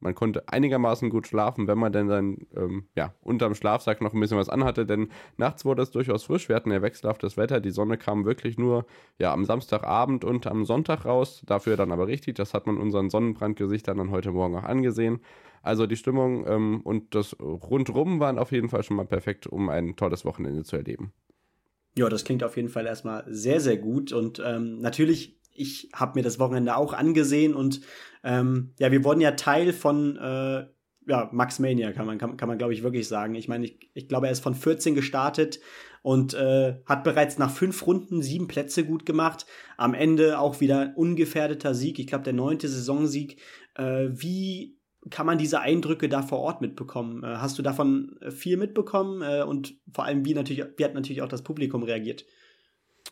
man konnte einigermaßen gut schlafen, wenn man denn dann ähm, ja, unterm Schlafsack noch ein bisschen was anhatte, denn nachts wurde es durchaus frisch. Wir hatten ja wechselhaftes Wetter. Die Sonne kam wirklich nur ja, am Samstagabend und am Sonntag raus. Dafür dann aber richtig. Das hat man unseren Sonnenbrandgesichtern dann heute Morgen auch angesehen. Also die Stimmung ähm, und das Rundrum waren auf jeden Fall schon mal perfekt, um ein tolles Wochenende zu erleben. Ja, das klingt auf jeden Fall erstmal sehr, sehr gut. Und ähm, natürlich ich habe mir das Wochenende auch angesehen und ähm, ja, wir wurden ja Teil von äh, ja, Max Mania, kann man, kann, kann man glaube ich wirklich sagen. Ich meine, ich, ich glaube, er ist von 14 gestartet und äh, hat bereits nach fünf Runden sieben Plätze gut gemacht. Am Ende auch wieder ungefährdeter Sieg. Ich glaube, der neunte Saisonsieg. Äh, wie kann man diese Eindrücke da vor Ort mitbekommen? Äh, hast du davon viel mitbekommen äh, und vor allem, wie, natürlich, wie hat natürlich auch das Publikum reagiert?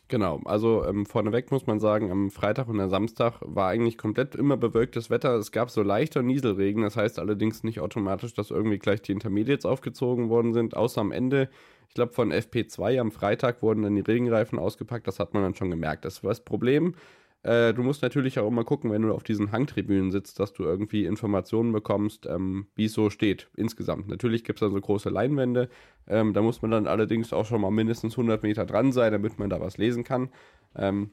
Genau, also ähm, vorneweg muss man sagen, am Freitag und am Samstag war eigentlich komplett immer bewölktes Wetter. Es gab so leichter Nieselregen, das heißt allerdings nicht automatisch, dass irgendwie gleich die Intermediates aufgezogen worden sind, außer am Ende. Ich glaube, von FP2 am Freitag wurden dann die Regenreifen ausgepackt, das hat man dann schon gemerkt. Das war das Problem. Äh, du musst natürlich auch immer gucken, wenn du auf diesen Hangtribünen sitzt, dass du irgendwie Informationen bekommst, ähm, wie es so steht insgesamt. Natürlich gibt es dann so große Leinwände, ähm, da muss man dann allerdings auch schon mal mindestens 100 Meter dran sein, damit man da was lesen kann. Ähm,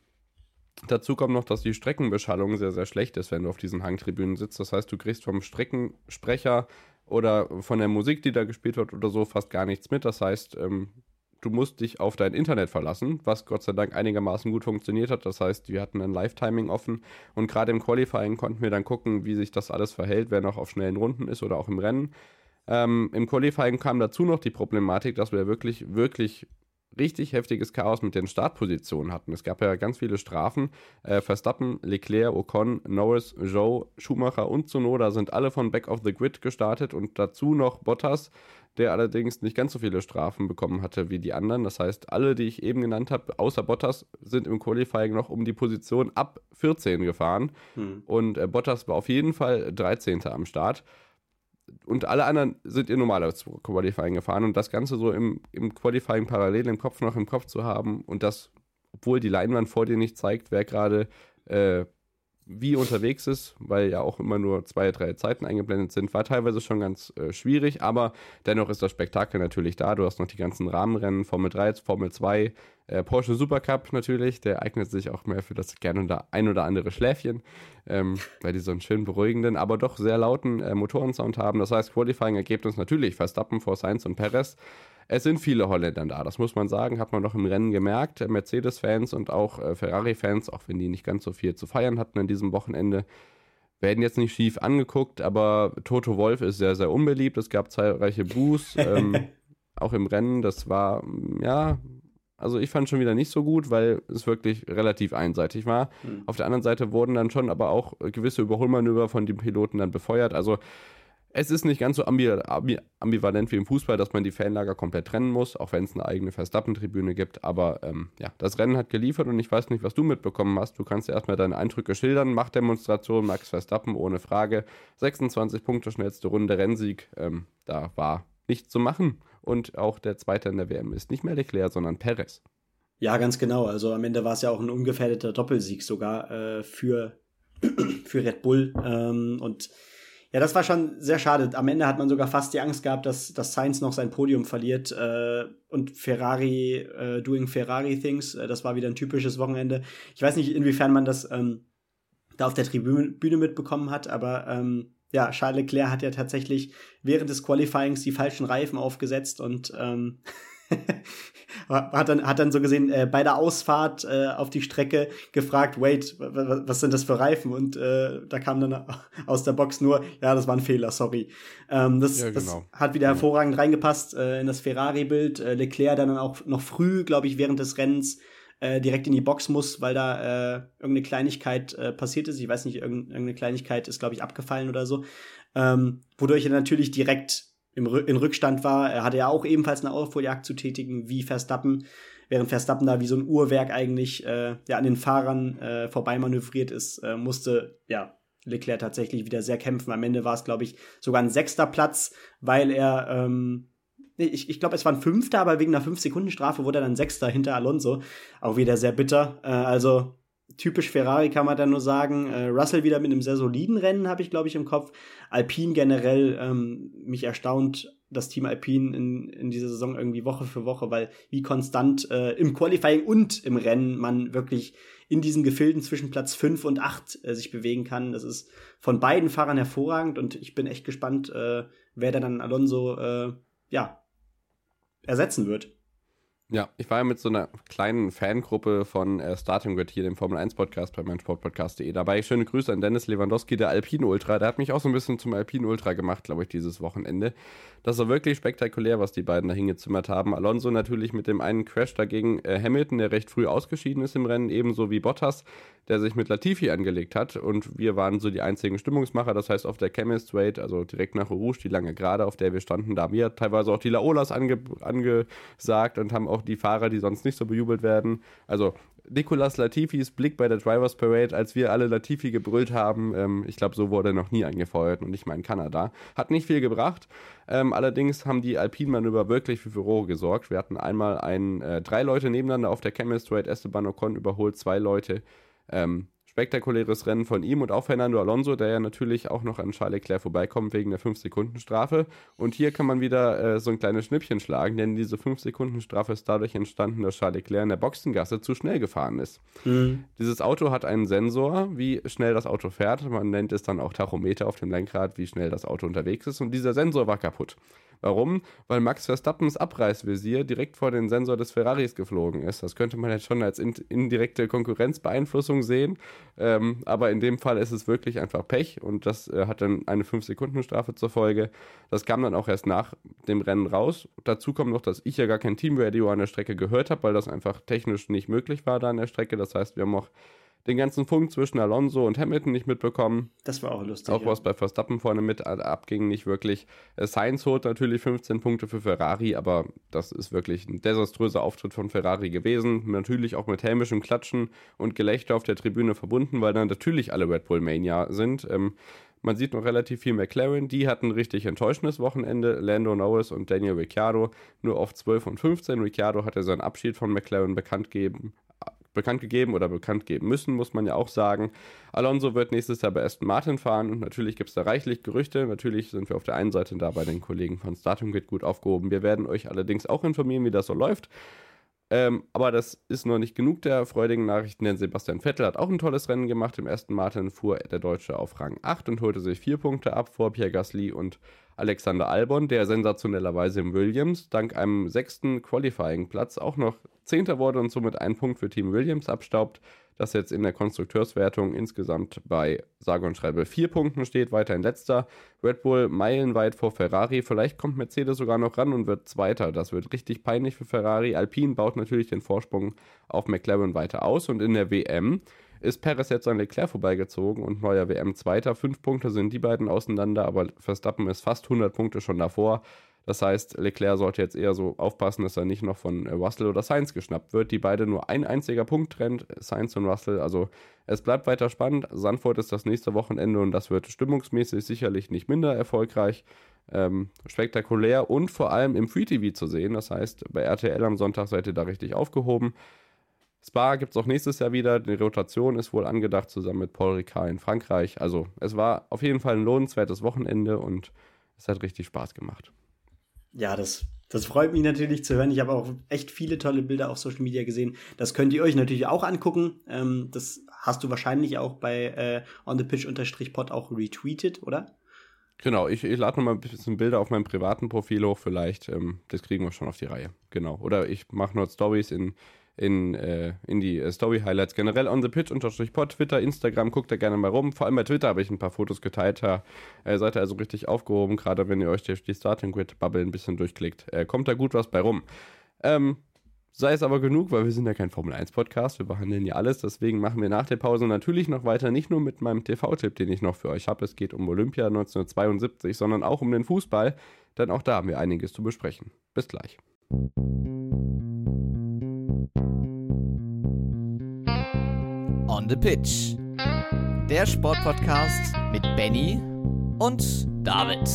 dazu kommt noch, dass die Streckenbeschallung sehr, sehr schlecht ist, wenn du auf diesen Hangtribünen sitzt. Das heißt, du kriegst vom Streckensprecher oder von der Musik, die da gespielt wird oder so, fast gar nichts mit. Das heißt, ähm, du musst dich auf dein Internet verlassen, was Gott sei Dank einigermaßen gut funktioniert hat. Das heißt, wir hatten ein Live-Timing offen und gerade im Qualifying konnten wir dann gucken, wie sich das alles verhält, wer noch auf schnellen Runden ist oder auch im Rennen. Ähm, Im Qualifying kam dazu noch die Problematik, dass wir wirklich, wirklich richtig heftiges Chaos mit den Startpositionen hatten. Es gab ja ganz viele Strafen. Äh, Verstappen, Leclerc, Ocon, Norris, Joe, Schumacher und Zunoda sind alle von Back of the Grid gestartet und dazu noch Bottas, der allerdings nicht ganz so viele Strafen bekommen hatte wie die anderen. Das heißt, alle, die ich eben genannt habe, außer Bottas, sind im Qualifying noch um die Position ab 14 gefahren. Hm. Und äh, Bottas war auf jeden Fall 13. am Start und alle anderen sind ihr normales Qualifying gefahren und das Ganze so im, im Qualifying parallel im Kopf noch im Kopf zu haben und das, obwohl die Leinwand vor dir nicht zeigt, wer gerade äh, wie unterwegs ist, weil ja auch immer nur zwei, drei Zeiten eingeblendet sind, war teilweise schon ganz äh, schwierig, aber dennoch ist das Spektakel natürlich da. Du hast noch die ganzen Rahmenrennen, Formel 3, Formel 2, äh, Porsche Supercup natürlich, der eignet sich auch mehr für das gerne oder ein oder andere Schläfchen, ähm, weil die so einen schön beruhigenden, aber doch sehr lauten äh, Motorensound haben. Das heißt, Qualifying-Ergebnis natürlich Verstappen vor Sainz und Perez. Es sind viele Holländer da, das muss man sagen, hat man noch im Rennen gemerkt. Mercedes-Fans und auch äh, Ferrari-Fans, auch wenn die nicht ganz so viel zu feiern hatten an diesem Wochenende, werden jetzt nicht schief angeguckt, aber Toto Wolf ist sehr, sehr unbeliebt. Es gab zahlreiche Boos, ähm, *laughs* auch im Rennen. Das war, ja, also ich fand schon wieder nicht so gut, weil es wirklich relativ einseitig war. Mhm. Auf der anderen Seite wurden dann schon aber auch gewisse Überholmanöver von den Piloten dann befeuert. Also es ist nicht ganz so ambivalent wie im Fußball, dass man die Fanlager komplett trennen muss, auch wenn es eine eigene Verstappen-Tribüne gibt. Aber ähm, ja, das Rennen hat geliefert und ich weiß nicht, was du mitbekommen hast. Du kannst ja erstmal deine Eindrücke schildern. Machtdemonstration, Max Verstappen, ohne Frage. 26 Punkte, schnellste Runde, Rennsieg. Ähm, da war nichts zu machen. Und auch der Zweite in der WM ist nicht mehr Leclerc, sondern Perez. Ja, ganz genau. Also am Ende war es ja auch ein ungefährdeter Doppelsieg sogar äh, für, *clears throat* für Red Bull. Ähm, und ja, das war schon sehr schade. Am Ende hat man sogar fast die Angst gehabt, dass, dass Sainz noch sein Podium verliert äh, und Ferrari äh, doing Ferrari Things. Äh, das war wieder ein typisches Wochenende. Ich weiß nicht, inwiefern man das ähm, da auf der Tribüne mitbekommen hat, aber ähm, ja, Charles Leclerc hat ja tatsächlich während des Qualifyings die falschen Reifen aufgesetzt und ähm, *laughs* *laughs* hat, dann, hat dann so gesehen äh, bei der Ausfahrt äh, auf die Strecke gefragt, wait, was sind das für Reifen? Und äh, da kam dann *laughs* aus der Box nur, ja, das war ein Fehler, sorry. Ähm, das, ja, genau. das hat wieder hervorragend reingepasst äh, in das Ferrari-Bild. Äh, Leclerc dann auch noch früh, glaube ich, während des Rennens äh, direkt in die Box muss, weil da äh, irgendeine Kleinigkeit äh, passiert ist. Ich weiß nicht, irgendeine Kleinigkeit ist, glaube ich, abgefallen oder so. Ähm, wodurch er natürlich direkt im, in Rückstand war. Er hatte ja auch ebenfalls eine Aufholjagd zu tätigen, wie Verstappen, während Verstappen da wie so ein Uhrwerk eigentlich äh, ja, an den Fahrern äh, vorbeimanövriert ist, äh, musste ja Leclerc tatsächlich wieder sehr kämpfen. Am Ende war es, glaube ich, sogar ein sechster Platz, weil er ähm, ich, ich glaube, es war ein Fünfter, aber wegen einer 5-Sekunden-Strafe wurde er dann Sechster hinter Alonso. Auch wieder sehr bitter. Äh, also typisch Ferrari kann man dann nur sagen. Äh, Russell wieder mit einem sehr soliden Rennen, habe ich, glaube ich, im Kopf. Alpine generell, ähm, mich erstaunt das Team Alpine in, in dieser Saison irgendwie Woche für Woche, weil wie konstant äh, im Qualifying und im Rennen man wirklich in diesen Gefilden zwischen Platz 5 und 8 äh, sich bewegen kann. Das ist von beiden Fahrern hervorragend und ich bin echt gespannt, äh, wer da dann Alonso äh, ja, ersetzen wird. Ja, ich war ja mit so einer kleinen Fangruppe von äh, Starting Grid hier, dem Formel 1 Podcast bei meinsportpodcast.de dabei. Schöne Grüße an Dennis Lewandowski, der Alpine Ultra. Der hat mich auch so ein bisschen zum Alpine Ultra gemacht, glaube ich, dieses Wochenende. Das war wirklich spektakulär, was die beiden da hingezimmert haben. Alonso natürlich mit dem einen Crash dagegen äh, Hamilton, der recht früh ausgeschieden ist im Rennen, ebenso wie Bottas, der sich mit Latifi angelegt hat. Und wir waren so die einzigen Stimmungsmacher. Das heißt, auf der Chemist Rate, also direkt nach Rouge, die lange Gerade, auf der wir standen, da haben wir teilweise auch die Laolas ange angesagt und haben auch die Fahrer, die sonst nicht so bejubelt werden. Also Nicolas Latifis Blick bei der Drivers Parade, als wir alle Latifi gebrüllt haben. Ähm, ich glaube, so wurde noch nie angefeuert und nicht mal in Kanada. Hat nicht viel gebracht. Ähm, allerdings haben die Alpin-Manöver wirklich für Furore gesorgt. Wir hatten einmal ein, äh, drei Leute nebeneinander auf der Chemist Rate. Esteban Ocon überholt zwei Leute. Ähm, spektakuläres Rennen von ihm und auch Fernando Alonso, der ja natürlich auch noch an Charles Leclerc vorbeikommt wegen der 5-Sekunden-Strafe. Und hier kann man wieder äh, so ein kleines Schnippchen schlagen, denn diese 5-Sekunden-Strafe ist dadurch entstanden, dass Charles Leclerc in der Boxengasse zu schnell gefahren ist. Mhm. Dieses Auto hat einen Sensor, wie schnell das Auto fährt. Man nennt es dann auch Tachometer auf dem Lenkrad, wie schnell das Auto unterwegs ist. Und dieser Sensor war kaputt. Warum? Weil Max Verstappens Abreißvisier direkt vor den Sensor des Ferraris geflogen ist. Das könnte man jetzt schon als indirekte Konkurrenzbeeinflussung sehen. Ähm, aber in dem Fall ist es wirklich einfach Pech und das äh, hat dann eine 5-Sekunden-Strafe zur Folge. Das kam dann auch erst nach dem Rennen raus. Dazu kommt noch, dass ich ja gar kein Teamradio an der Strecke gehört habe, weil das einfach technisch nicht möglich war da an der Strecke. Das heißt, wir haben auch den ganzen Funk zwischen Alonso und Hamilton nicht mitbekommen. Das war auch lustig. Auch ja. was bei Verstappen vorne mit abging, nicht wirklich. Äh, Sainz holt natürlich 15 Punkte für Ferrari, aber das ist wirklich ein desaströser Auftritt von Ferrari gewesen. Natürlich auch mit hämischem Klatschen und Gelächter auf der Tribüne verbunden, weil dann natürlich alle Red Bull Mania sind. Ähm, man sieht noch relativ viel McLaren. Die hatten ein richtig enttäuschendes Wochenende. Lando Norris und Daniel Ricciardo nur auf 12 und 15. Ricciardo hatte seinen Abschied von McLaren bekannt gegeben, bekannt gegeben oder bekannt geben müssen, muss man ja auch sagen. Alonso wird nächstes Jahr bei Aston Martin fahren und natürlich gibt es da reichlich Gerüchte. Natürlich sind wir auf der einen Seite da bei den Kollegen von Starting Grid gut aufgehoben. Wir werden euch allerdings auch informieren, wie das so läuft. Ähm, aber das ist noch nicht genug der freudigen Nachrichten, denn Sebastian Vettel hat auch ein tolles Rennen gemacht. Im ersten Martin fuhr der Deutsche auf Rang 8 und holte sich vier Punkte ab vor Pierre Gasly und Alexander Albon, der sensationellerweise im Williams dank einem sechsten Qualifying-Platz auch noch Zehnter wurde und somit einen Punkt für Team Williams abstaubt, das jetzt in der Konstrukteurswertung insgesamt bei sage und schreibe vier Punkten steht, weiterhin letzter. Red Bull meilenweit vor Ferrari, vielleicht kommt Mercedes sogar noch ran und wird Zweiter. Das wird richtig peinlich für Ferrari. Alpine baut natürlich den Vorsprung auf McLaren weiter aus und in der WM ist Perez jetzt an Leclerc vorbeigezogen und neuer WM-Zweiter. Fünf Punkte sind die beiden auseinander, aber Verstappen ist fast 100 Punkte schon davor. Das heißt, Leclerc sollte jetzt eher so aufpassen, dass er nicht noch von Russell oder Sainz geschnappt wird, die beide nur ein einziger Punkt trennt, Sainz und Russell. Also es bleibt weiter spannend. Sanford ist das nächste Wochenende und das wird stimmungsmäßig sicherlich nicht minder erfolgreich. Ähm, spektakulär und vor allem im Free TV zu sehen. Das heißt, bei RTL am Sonntag seid ihr da richtig aufgehoben. Spa gibt es auch nächstes Jahr wieder. Die Rotation ist wohl angedacht, zusammen mit Paul Ricard in Frankreich. Also, es war auf jeden Fall ein lohnenswertes Wochenende und es hat richtig Spaß gemacht. Ja, das, das freut mich natürlich zu hören. Ich habe auch echt viele tolle Bilder auf Social Media gesehen. Das könnt ihr euch natürlich auch angucken. Ähm, das hast du wahrscheinlich auch bei äh, onthepitch-pod auch retweetet, oder? Genau, ich, ich lade nochmal ein bisschen Bilder auf meinem privaten Profil hoch, vielleicht. Ähm, das kriegen wir schon auf die Reihe. Genau. Oder ich mache nur Stories in in, äh, in die äh, Story-Highlights. Generell on the pitch unterstrich pod, Twitter, Instagram, guckt da gerne mal rum. Vor allem bei Twitter habe ich ein paar Fotos geteilt. Da äh, seid ihr also richtig aufgehoben, gerade wenn ihr euch die, die Starting Grid Bubble ein bisschen durchklickt. Äh, kommt da gut was bei rum. Ähm, sei es aber genug, weil wir sind ja kein Formel 1 Podcast, wir behandeln ja alles, deswegen machen wir nach der Pause natürlich noch weiter, nicht nur mit meinem TV-Tipp, den ich noch für euch habe, es geht um Olympia 1972, sondern auch um den Fußball, denn auch da haben wir einiges zu besprechen. Bis gleich. On the Pitch. Der Sportpodcast mit Benny und David.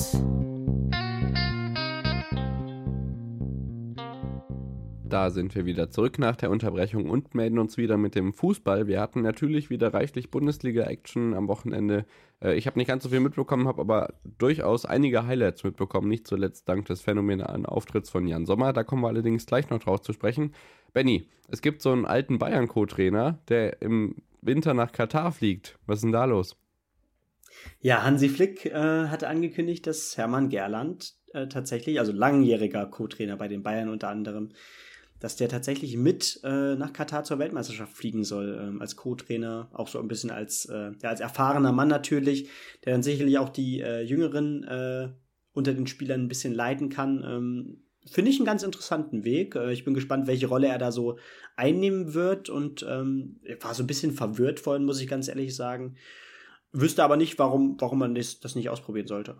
Da sind wir wieder zurück nach der Unterbrechung und melden uns wieder mit dem Fußball. Wir hatten natürlich wieder reichlich Bundesliga-Action am Wochenende. Äh, ich habe nicht ganz so viel mitbekommen, habe aber durchaus einige Highlights mitbekommen, nicht zuletzt dank des phänomenalen Auftritts von Jan Sommer. Da kommen wir allerdings gleich noch drauf zu sprechen. Benny, es gibt so einen alten Bayern-Co-Trainer, der im Winter nach Katar fliegt. Was ist denn da los? Ja, Hansi Flick äh, hatte angekündigt, dass Hermann Gerland äh, tatsächlich, also langjähriger Co-Trainer bei den Bayern unter anderem, dass der tatsächlich mit äh, nach Katar zur Weltmeisterschaft fliegen soll, ähm, als Co-Trainer, auch so ein bisschen als, äh, ja, als erfahrener Mann natürlich, der dann sicherlich auch die äh, Jüngeren äh, unter den Spielern ein bisschen leiten kann. Ähm, Finde ich einen ganz interessanten Weg. Äh, ich bin gespannt, welche Rolle er da so einnehmen wird und ähm, war so ein bisschen verwirrt vorhin, muss ich ganz ehrlich sagen. Wüsste aber nicht, warum, warum man das, das nicht ausprobieren sollte.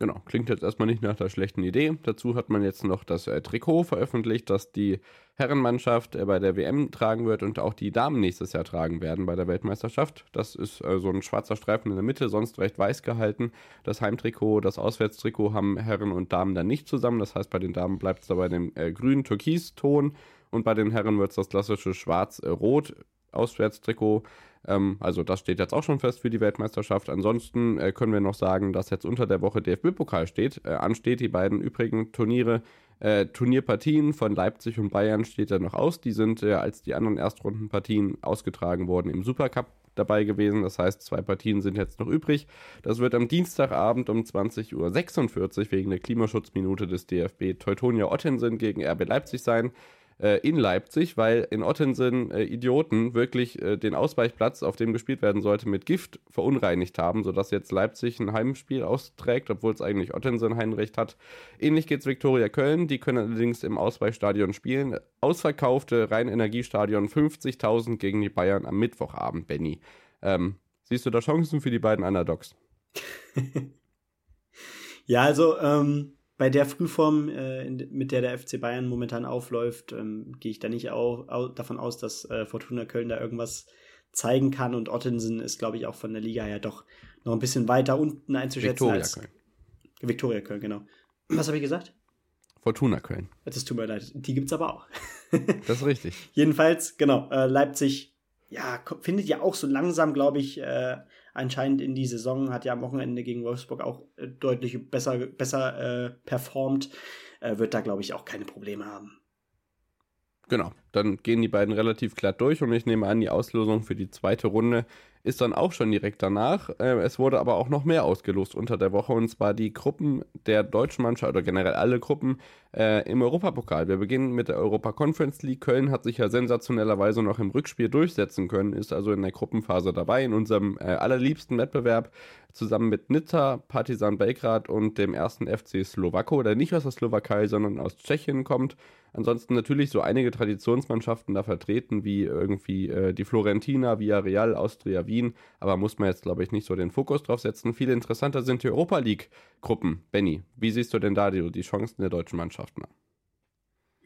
Genau, klingt jetzt erstmal nicht nach der schlechten Idee. Dazu hat man jetzt noch das äh, Trikot veröffentlicht, das die Herrenmannschaft äh, bei der WM tragen wird und auch die Damen nächstes Jahr tragen werden bei der Weltmeisterschaft. Das ist äh, so ein schwarzer Streifen in der Mitte, sonst recht weiß gehalten. Das Heimtrikot, das Auswärtstrikot haben Herren und Damen dann nicht zusammen. Das heißt, bei den Damen bleibt es da bei dem äh, grünen Türkiston und bei den Herren wird es das klassische Schwarz-Rot Auswärtstrikot ähm, also das steht jetzt auch schon fest für die Weltmeisterschaft. Ansonsten äh, können wir noch sagen, dass jetzt unter der Woche DFB-Pokal steht. Äh, ansteht die beiden übrigen Turniere. Äh, Turnierpartien von Leipzig und Bayern steht ja noch aus. Die sind, äh, als die anderen Erstrundenpartien ausgetragen wurden, im Supercup dabei gewesen. Das heißt, zwei Partien sind jetzt noch übrig. Das wird am Dienstagabend um 20.46 Uhr wegen der Klimaschutzminute des DFB Teutonia Ottensen gegen RB Leipzig sein äh, in Leipzig, weil in Ottensen äh, Idioten wirklich äh, den Ausweichplatz, auf dem gespielt werden sollte, mit Gift verunreinigt haben, sodass jetzt Leipzig ein Heimspiel austrägt, obwohl es eigentlich Ottensen Heimrecht hat. Ähnlich geht es Viktoria Köln, die können allerdings im Ausweichstadion spielen. Ausverkaufte Rhein-Energiestadion 50.000 gegen die Bayern am Mittwochabend, Benny. Ähm, siehst du da Chancen für die beiden Underdogs? *laughs* ja, also ähm, bei der Frühform, äh, mit der der FC Bayern momentan aufläuft, ähm, gehe ich da nicht auch, auch davon aus, dass äh, Fortuna Köln da irgendwas zeigen kann. Und Ottensen ist, glaube ich, auch von der Liga her doch noch ein bisschen weiter unten einzuschätzen. Viktoria als Köln. Viktoria Köln, genau. Was habe ich gesagt? Fortuna Köln. Das tut mir leid. Die gibt es aber auch. *laughs* das ist richtig. Jedenfalls, genau. Äh, Leipzig, ja, findet ja auch so langsam, glaube ich, äh, anscheinend in die Saison, hat ja am Wochenende gegen Wolfsburg auch äh, deutlich besser, besser äh, performt, äh, wird da, glaube ich, auch keine Probleme haben. Genau, dann gehen die beiden relativ glatt durch und ich nehme an, die Auslosung für die zweite Runde ist dann auch schon direkt danach. Äh, es wurde aber auch noch mehr ausgelost unter der Woche und zwar die Gruppen der deutschen Mannschaft oder generell alle Gruppen äh, im Europapokal. Wir beginnen mit der Europa Conference League. Köln hat sich ja sensationellerweise noch im Rückspiel durchsetzen können, ist also in der Gruppenphase dabei, in unserem äh, allerliebsten Wettbewerb zusammen mit Nizza, Partizan Belgrad und dem ersten FC Slowako, der nicht aus der Slowakei, sondern aus Tschechien kommt. Ansonsten natürlich so einige Traditionsmannschaften da vertreten, wie irgendwie äh, die Florentina, Villarreal, Austria, Wien. Aber muss man jetzt, glaube ich, nicht so den Fokus drauf setzen. Viel interessanter sind die Europa League-Gruppen. Benny, wie siehst du denn da die, die Chancen der deutschen Mannschaften an?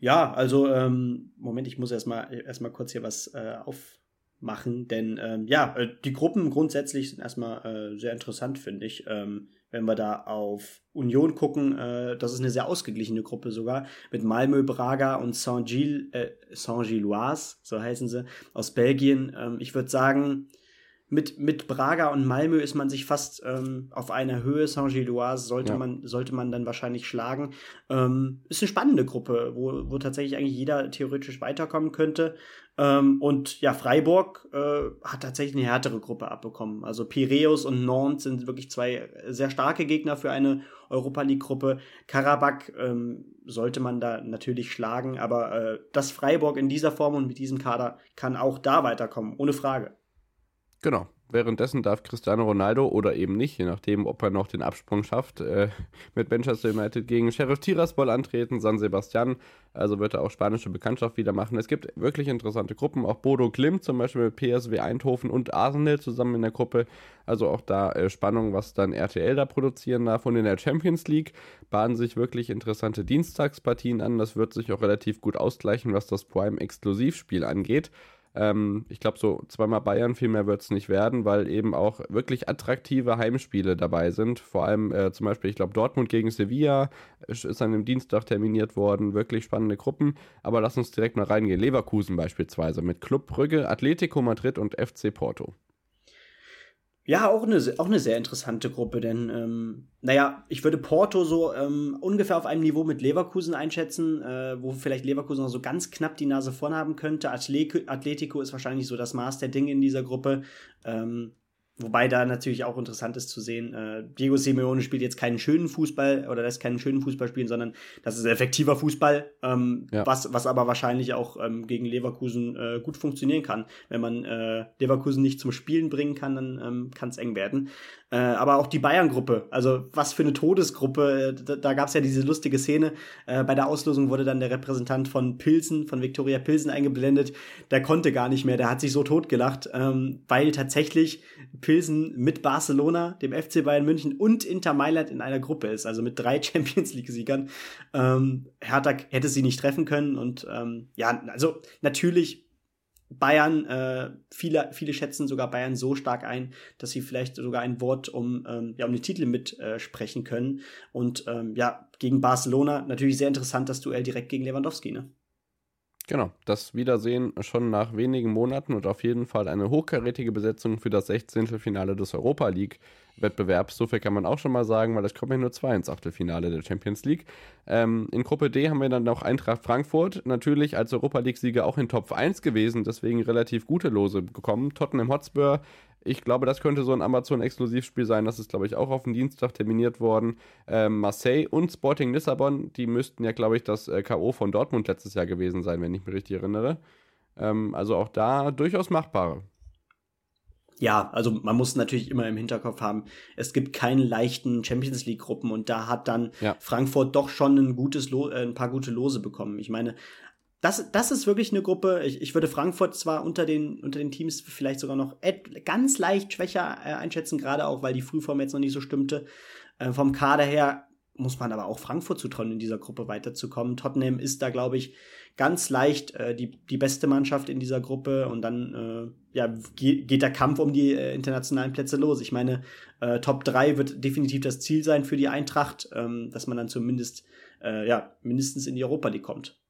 Ja, also, ähm, Moment, ich muss erstmal erst kurz hier was äh, aufmachen, denn ähm, ja, äh, die Gruppen grundsätzlich sind erstmal äh, sehr interessant, finde ich. Ähm, wenn wir da auf Union gucken, äh, das ist eine sehr ausgeglichene Gruppe sogar, mit Malmö, Braga und Saint-Gilloise, äh, Saint so heißen sie, aus Belgien. Ähm, ich würde sagen, mit, mit Braga und Malmö ist man sich fast ähm, auf einer Höhe. Saint-Gilloise sollte, ja. man, sollte man dann wahrscheinlich schlagen. Ähm, ist eine spannende Gruppe, wo, wo tatsächlich eigentlich jeder theoretisch weiterkommen könnte. Ähm, und ja, Freiburg äh, hat tatsächlich eine härtere Gruppe abbekommen. Also Piräus und Nantes sind wirklich zwei sehr starke Gegner für eine Europa League-Gruppe. Karabakh ähm, sollte man da natürlich schlagen, aber äh, das Freiburg in dieser Form und mit diesem Kader kann auch da weiterkommen, ohne Frage. Genau. Währenddessen darf Cristiano Ronaldo oder eben nicht, je nachdem, ob er noch den Absprung schafft, äh, mit Manchester United gegen Sheriff Tiraspol antreten, San Sebastian. Also wird er auch spanische Bekanntschaft wieder machen. Es gibt wirklich interessante Gruppen, auch Bodo Glimt zum Beispiel mit PSW Eindhoven und Arsenal zusammen in der Gruppe. Also auch da äh, Spannung, was dann RTL da produzieren darf. Und in der Champions League bahnen sich wirklich interessante Dienstagspartien an. Das wird sich auch relativ gut ausgleichen, was das Prime-Exklusivspiel angeht. Ähm, ich glaube, so zweimal Bayern, viel mehr wird es nicht werden, weil eben auch wirklich attraktive Heimspiele dabei sind. Vor allem äh, zum Beispiel, ich glaube, Dortmund gegen Sevilla ist an dem Dienstag terminiert worden. Wirklich spannende Gruppen. Aber lass uns direkt mal reingehen. Leverkusen beispielsweise mit Club Brügge, Atletico Madrid und FC Porto. Ja, auch eine, auch eine sehr interessante Gruppe, denn, ähm, naja, ich würde Porto so ähm, ungefähr auf einem Niveau mit Leverkusen einschätzen, äh, wo vielleicht Leverkusen noch so ganz knapp die Nase vorn haben könnte. Atletico ist wahrscheinlich so das Maß der Dinge in dieser Gruppe. Ähm, Wobei da natürlich auch interessant ist zu sehen, äh, Diego Simeone spielt jetzt keinen schönen Fußball oder lässt keinen schönen Fußball spielen, sondern das ist effektiver Fußball, ähm, ja. was, was aber wahrscheinlich auch ähm, gegen Leverkusen äh, gut funktionieren kann. Wenn man äh, Leverkusen nicht zum Spielen bringen kann, dann ähm, kann es eng werden. Äh, aber auch die Bayern-Gruppe, also was für eine Todesgruppe, äh, da, da gab es ja diese lustige Szene. Äh, bei der Auslosung wurde dann der Repräsentant von Pilsen, von Viktoria Pilsen eingeblendet. Der konnte gar nicht mehr, der hat sich so totgelacht, ähm, weil tatsächlich Pilsen mit Barcelona, dem FC Bayern München und Inter Mailand in einer Gruppe ist, also mit drei *laughs* Champions League-Siegern. Ähm, Hertha hätte sie nicht treffen können und ähm, ja, also natürlich Bayern, äh, viele, viele schätzen sogar Bayern so stark ein, dass sie vielleicht sogar ein Wort um, ähm, ja, um den Titel mitsprechen äh, können. Und ähm, ja, gegen Barcelona natürlich sehr interessant, das Duell direkt gegen Lewandowski, ne? Genau, das Wiedersehen schon nach wenigen Monaten und auf jeden Fall eine hochkarätige Besetzung für das 16. Finale des Europa League Wettbewerbs. So viel kann man auch schon mal sagen, weil es kommen ja nur zwei ins Achtelfinale der Champions League. Ähm, in Gruppe D haben wir dann noch Eintracht Frankfurt, natürlich als Europa League-Sieger auch in Top 1 gewesen, deswegen relativ gute Lose bekommen. Tottenham Hotspur ich glaube, das könnte so ein Amazon-Exklusivspiel sein. Das ist, glaube ich, auch auf den Dienstag terminiert worden. Ähm, Marseille und Sporting Lissabon, die müssten ja, glaube ich, das äh, K.O. von Dortmund letztes Jahr gewesen sein, wenn ich mich richtig erinnere. Ähm, also auch da durchaus machbare. Ja, also man muss natürlich immer im Hinterkopf haben, es gibt keine leichten Champions League Gruppen und da hat dann ja. Frankfurt doch schon ein gutes Lo äh, ein paar gute Lose bekommen. Ich meine, das, das ist wirklich eine Gruppe. Ich, ich würde Frankfurt zwar unter den, unter den Teams vielleicht sogar noch ganz leicht schwächer äh, einschätzen, gerade auch, weil die Frühform jetzt noch nicht so stimmte. Äh, vom Kader her muss man aber auch Frankfurt zutrauen, in dieser Gruppe weiterzukommen. Tottenham ist da, glaube ich, ganz leicht äh, die, die beste Mannschaft in dieser Gruppe und dann äh, ja, geht, geht der Kampf um die äh, internationalen Plätze los. Ich meine, äh, Top 3 wird definitiv das Ziel sein für die Eintracht, ähm, dass man dann zumindest äh, ja, mindestens in die Europa League kommt.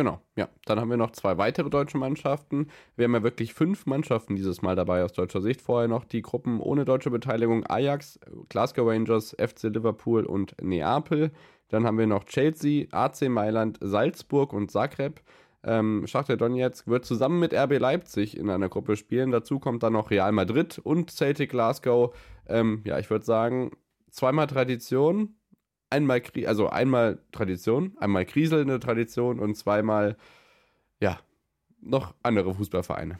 Genau, ja. Dann haben wir noch zwei weitere deutsche Mannschaften. Wir haben ja wirklich fünf Mannschaften dieses Mal dabei aus deutscher Sicht. Vorher noch die Gruppen ohne deutsche Beteiligung Ajax, Glasgow Rangers, FC Liverpool und Neapel. Dann haben wir noch Chelsea, AC Mailand, Salzburg und Zagreb. Ähm, Schachter Donetsk wird zusammen mit RB Leipzig in einer Gruppe spielen. Dazu kommt dann noch Real Madrid und Celtic Glasgow. Ähm, ja, ich würde sagen, zweimal Tradition, einmal, also einmal Tradition, einmal kriselnde Tradition und zweimal, ja, noch andere Fußballvereine.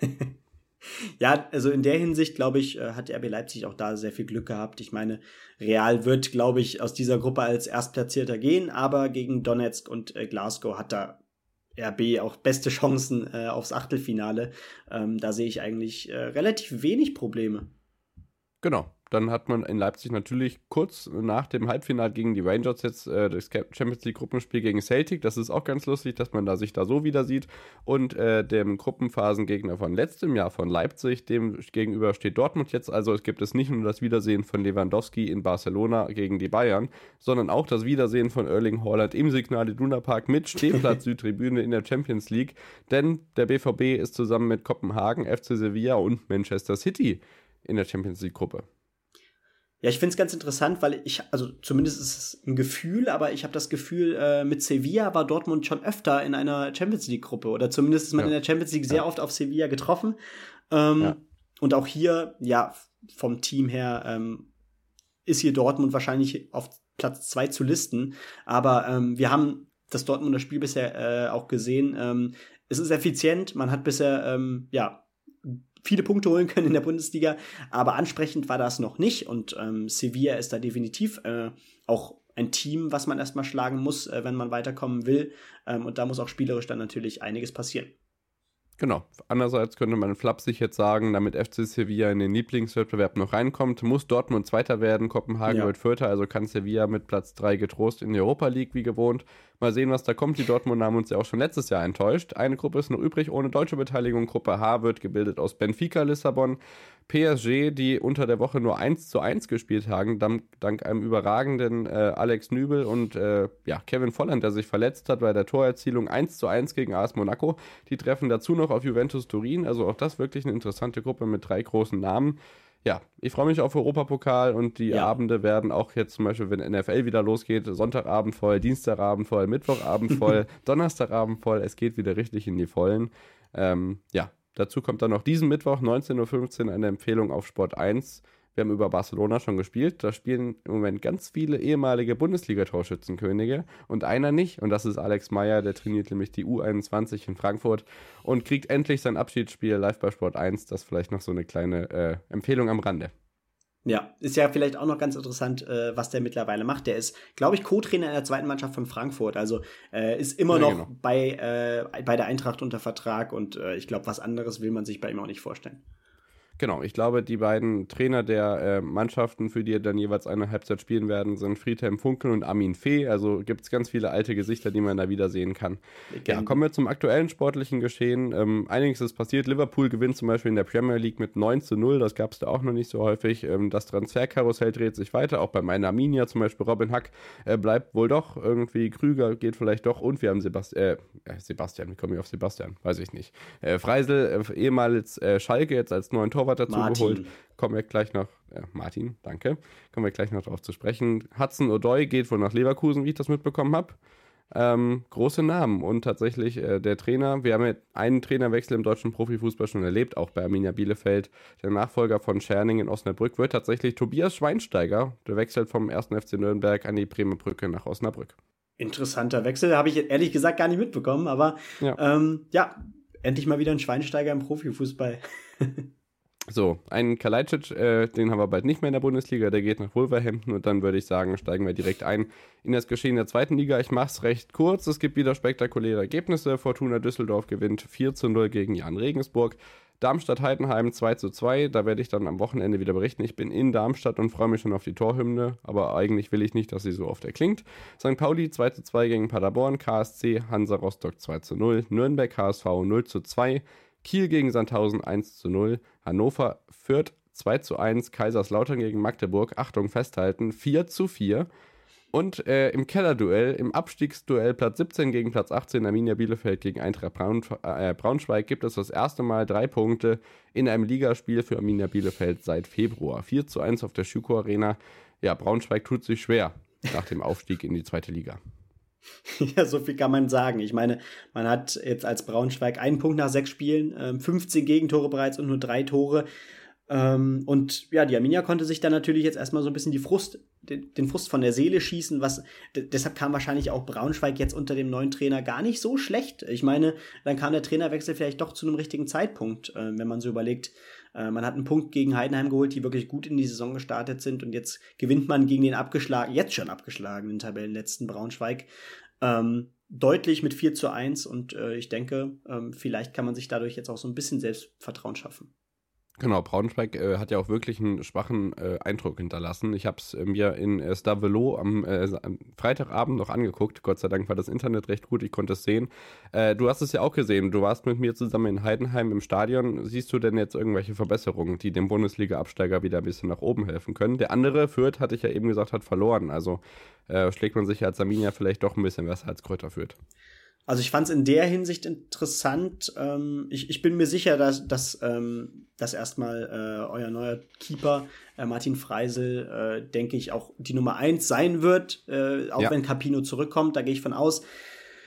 *laughs* ja, also in der Hinsicht, glaube ich, äh, hat RB Leipzig auch da sehr viel Glück gehabt. Ich meine, Real wird, glaube ich, aus dieser Gruppe als Erstplatzierter gehen, aber gegen Donetsk und äh, Glasgow hat da RB auch beste Chancen äh, aufs Achtelfinale. Ähm, da sehe ich eigentlich äh, relativ wenig Probleme. Genau, dann hat man in Leipzig natürlich kurz nach dem Halbfinale gegen die Rangers jetzt äh, das Champions League Gruppenspiel gegen Celtic. Das ist auch ganz lustig, dass man da sich da so wieder sieht. Und äh, dem Gruppenphasengegner von letztem Jahr von Leipzig, dem gegenüber steht Dortmund jetzt. Also es gibt es nicht nur das Wiedersehen von Lewandowski in Barcelona gegen die Bayern, sondern auch das Wiedersehen von Erling Haaland im Signal Iduna Park mit Stehplatz *laughs* Südtribüne in der Champions League. Denn der BVB ist zusammen mit Kopenhagen, FC Sevilla und Manchester City in der Champions League Gruppe. Ja, ich finde es ganz interessant, weil ich, also zumindest ist es ein Gefühl, aber ich habe das Gefühl, äh, mit Sevilla war Dortmund schon öfter in einer Champions League-Gruppe oder zumindest ist man ja. in der Champions League sehr ja. oft auf Sevilla getroffen. Ähm, ja. Und auch hier, ja, vom Team her ähm, ist hier Dortmund wahrscheinlich auf Platz zwei zu listen. Aber ähm, wir haben das Dortmunder Spiel bisher äh, auch gesehen. Ähm, es ist effizient, man hat bisher, ähm, ja, viele Punkte holen können in der Bundesliga, aber ansprechend war das noch nicht und ähm, Sevilla ist da definitiv äh, auch ein Team, was man erstmal schlagen muss, äh, wenn man weiterkommen will ähm, und da muss auch spielerisch dann natürlich einiges passieren. Genau. Andererseits könnte man flapsig jetzt sagen, damit FC Sevilla in den Lieblingswettbewerb noch reinkommt, muss Dortmund Zweiter werden, Kopenhagen ja. wird Vierter, also kann Sevilla mit Platz 3 getrost in die Europa League wie gewohnt. Mal sehen, was da kommt. Die Dortmund haben uns ja auch schon letztes Jahr enttäuscht. Eine Gruppe ist noch übrig ohne deutsche Beteiligung. Gruppe H wird gebildet aus Benfica Lissabon, PSG, die unter der Woche nur 1 zu 1 gespielt haben, dank, dank einem überragenden äh, Alex Nübel und äh, ja, Kevin Volland, der sich verletzt hat bei der Torerzielung 1 zu 1 gegen AS Monaco. Die treffen dazu noch auf Juventus Turin. Also auch das wirklich eine interessante Gruppe mit drei großen Namen ja, ich freue mich auf Europapokal und die ja. Abende werden auch jetzt zum Beispiel, wenn NFL wieder losgeht, Sonntagabend voll, Dienstagabend voll, Mittwochabend *laughs* voll, Donnerstagabend voll. Es geht wieder richtig in die Vollen. Ähm, ja, dazu kommt dann noch diesen Mittwoch 19.15 Uhr eine Empfehlung auf Sport 1 wir haben über Barcelona schon gespielt. Da spielen im Moment ganz viele ehemalige Bundesliga-Torschützenkönige und einer nicht. Und das ist Alex Meyer, der trainiert nämlich die U21 in Frankfurt und kriegt endlich sein Abschiedsspiel live bei Sport 1. Das ist vielleicht noch so eine kleine äh, Empfehlung am Rande. Ja, ist ja vielleicht auch noch ganz interessant, äh, was der mittlerweile macht. Der ist, glaube ich, Co-Trainer in der zweiten Mannschaft von Frankfurt. Also äh, ist immer ja, noch genau. bei, äh, bei der Eintracht unter Vertrag und äh, ich glaube, was anderes will man sich bei ihm auch nicht vorstellen. Genau, ich glaube, die beiden Trainer der äh, Mannschaften, für die dann jeweils eine Halbzeit spielen werden, sind Friedhelm Funkel und Armin Fee. Also gibt es ganz viele alte Gesichter, die man da wiedersehen kann. Ja, kommen wir zum aktuellen sportlichen Geschehen. Ähm, einiges ist passiert. Liverpool gewinnt zum Beispiel in der Premier League mit 9 zu 0. Das gab es da auch noch nicht so häufig. Ähm, das Transferkarussell dreht sich weiter. Auch bei meiner Arminia zum Beispiel Robin Hack äh, bleibt wohl doch irgendwie. Krüger geht vielleicht doch. Und wir haben Sebast äh, äh, Sebastian. Wie komme ich auf Sebastian? Weiß ich nicht. Äh, Freisel, äh, ehemals Schalke, jetzt als neuen Torwart Torwart dazu Martin. geholt. Kommen wir gleich noch, äh, Martin, danke. Kommen wir gleich noch darauf zu sprechen. Hudson O'Doy geht wohl nach Leverkusen, wie ich das mitbekommen habe. Ähm, große Namen und tatsächlich äh, der Trainer, wir haben ja einen Trainerwechsel im deutschen Profifußball schon erlebt, auch bei Arminia Bielefeld. Der Nachfolger von Scherning in Osnabrück wird tatsächlich Tobias Schweinsteiger. Der wechselt vom 1. FC Nürnberg an die Bremer Brücke nach Osnabrück. Interessanter Wechsel, habe ich ehrlich gesagt gar nicht mitbekommen, aber ja, ähm, ja endlich mal wieder ein Schweinsteiger im Profifußball. *laughs* So, einen Kalajdzic, äh, den haben wir bald nicht mehr in der Bundesliga, der geht nach Wolverhampton und dann würde ich sagen, steigen wir direkt ein in das Geschehen der zweiten Liga. Ich mache es recht kurz, es gibt wieder spektakuläre Ergebnisse. Fortuna Düsseldorf gewinnt 4 zu 0 gegen Jan Regensburg. Darmstadt-Heidenheim 2 zu 2, da werde ich dann am Wochenende wieder berichten. Ich bin in Darmstadt und freue mich schon auf die Torhymne, aber eigentlich will ich nicht, dass sie so oft erklingt. St. Pauli 2 zu 2 gegen Paderborn, KSC Hansa Rostock 2 zu 0, Nürnberg HSV 0 zu 2, Kiel gegen Sandhausen 1 zu 0, Hannover Fürth 2 zu 1, Kaiserslautern gegen Magdeburg, Achtung festhalten, 4 zu 4. Und äh, im Kellerduell, im Abstiegsduell Platz 17 gegen Platz 18, Arminia Bielefeld gegen Eintracht Braun, äh, Braunschweig, gibt es das erste Mal drei Punkte in einem Ligaspiel für Arminia Bielefeld seit Februar. 4 zu 1 auf der Schüko Arena. Ja, Braunschweig tut sich schwer nach dem Aufstieg in die zweite Liga. *laughs* Ja, so viel kann man sagen. Ich meine, man hat jetzt als Braunschweig einen Punkt nach sechs Spielen, 15 ähm, Gegentore bereits und nur drei Tore. Ähm, und ja, die Arminia konnte sich dann natürlich jetzt erstmal so ein bisschen die Frust, den, Frust von der Seele schießen, was deshalb kam wahrscheinlich auch Braunschweig jetzt unter dem neuen Trainer gar nicht so schlecht. Ich meine, dann kam der Trainerwechsel vielleicht doch zu einem richtigen Zeitpunkt, äh, wenn man so überlegt, äh, man hat einen Punkt gegen Heidenheim geholt, die wirklich gut in die Saison gestartet sind und jetzt gewinnt man gegen den abgeschlagen, jetzt schon abgeschlagenen Tabellenletzten Braunschweig. Ähm, deutlich mit 4 zu 1 und äh, ich denke, ähm, vielleicht kann man sich dadurch jetzt auch so ein bisschen Selbstvertrauen schaffen. Genau, Braunschweig äh, hat ja auch wirklich einen schwachen äh, Eindruck hinterlassen. Ich habe es äh, mir in äh, Stavelo am, äh, am, Freitagabend noch angeguckt. Gott sei Dank war das Internet recht gut, ich konnte es sehen. Äh, du hast es ja auch gesehen. Du warst mit mir zusammen in Heidenheim im Stadion. Siehst du denn jetzt irgendwelche Verbesserungen, die dem Bundesliga-Absteiger wieder ein bisschen nach oben helfen können? Der andere, Fürth, hatte ich ja eben gesagt, hat verloren. Also äh, schlägt man sich als Arminia vielleicht doch ein bisschen besser als Kräuter Fürth. Also ich fand es in der Hinsicht interessant. Ähm, ich, ich bin mir sicher, dass, dass, ähm, dass erstmal äh, euer neuer Keeper, äh, Martin Freisel, äh, denke ich, auch die Nummer eins sein wird, äh, auch ja. wenn Capino zurückkommt, da gehe ich von aus.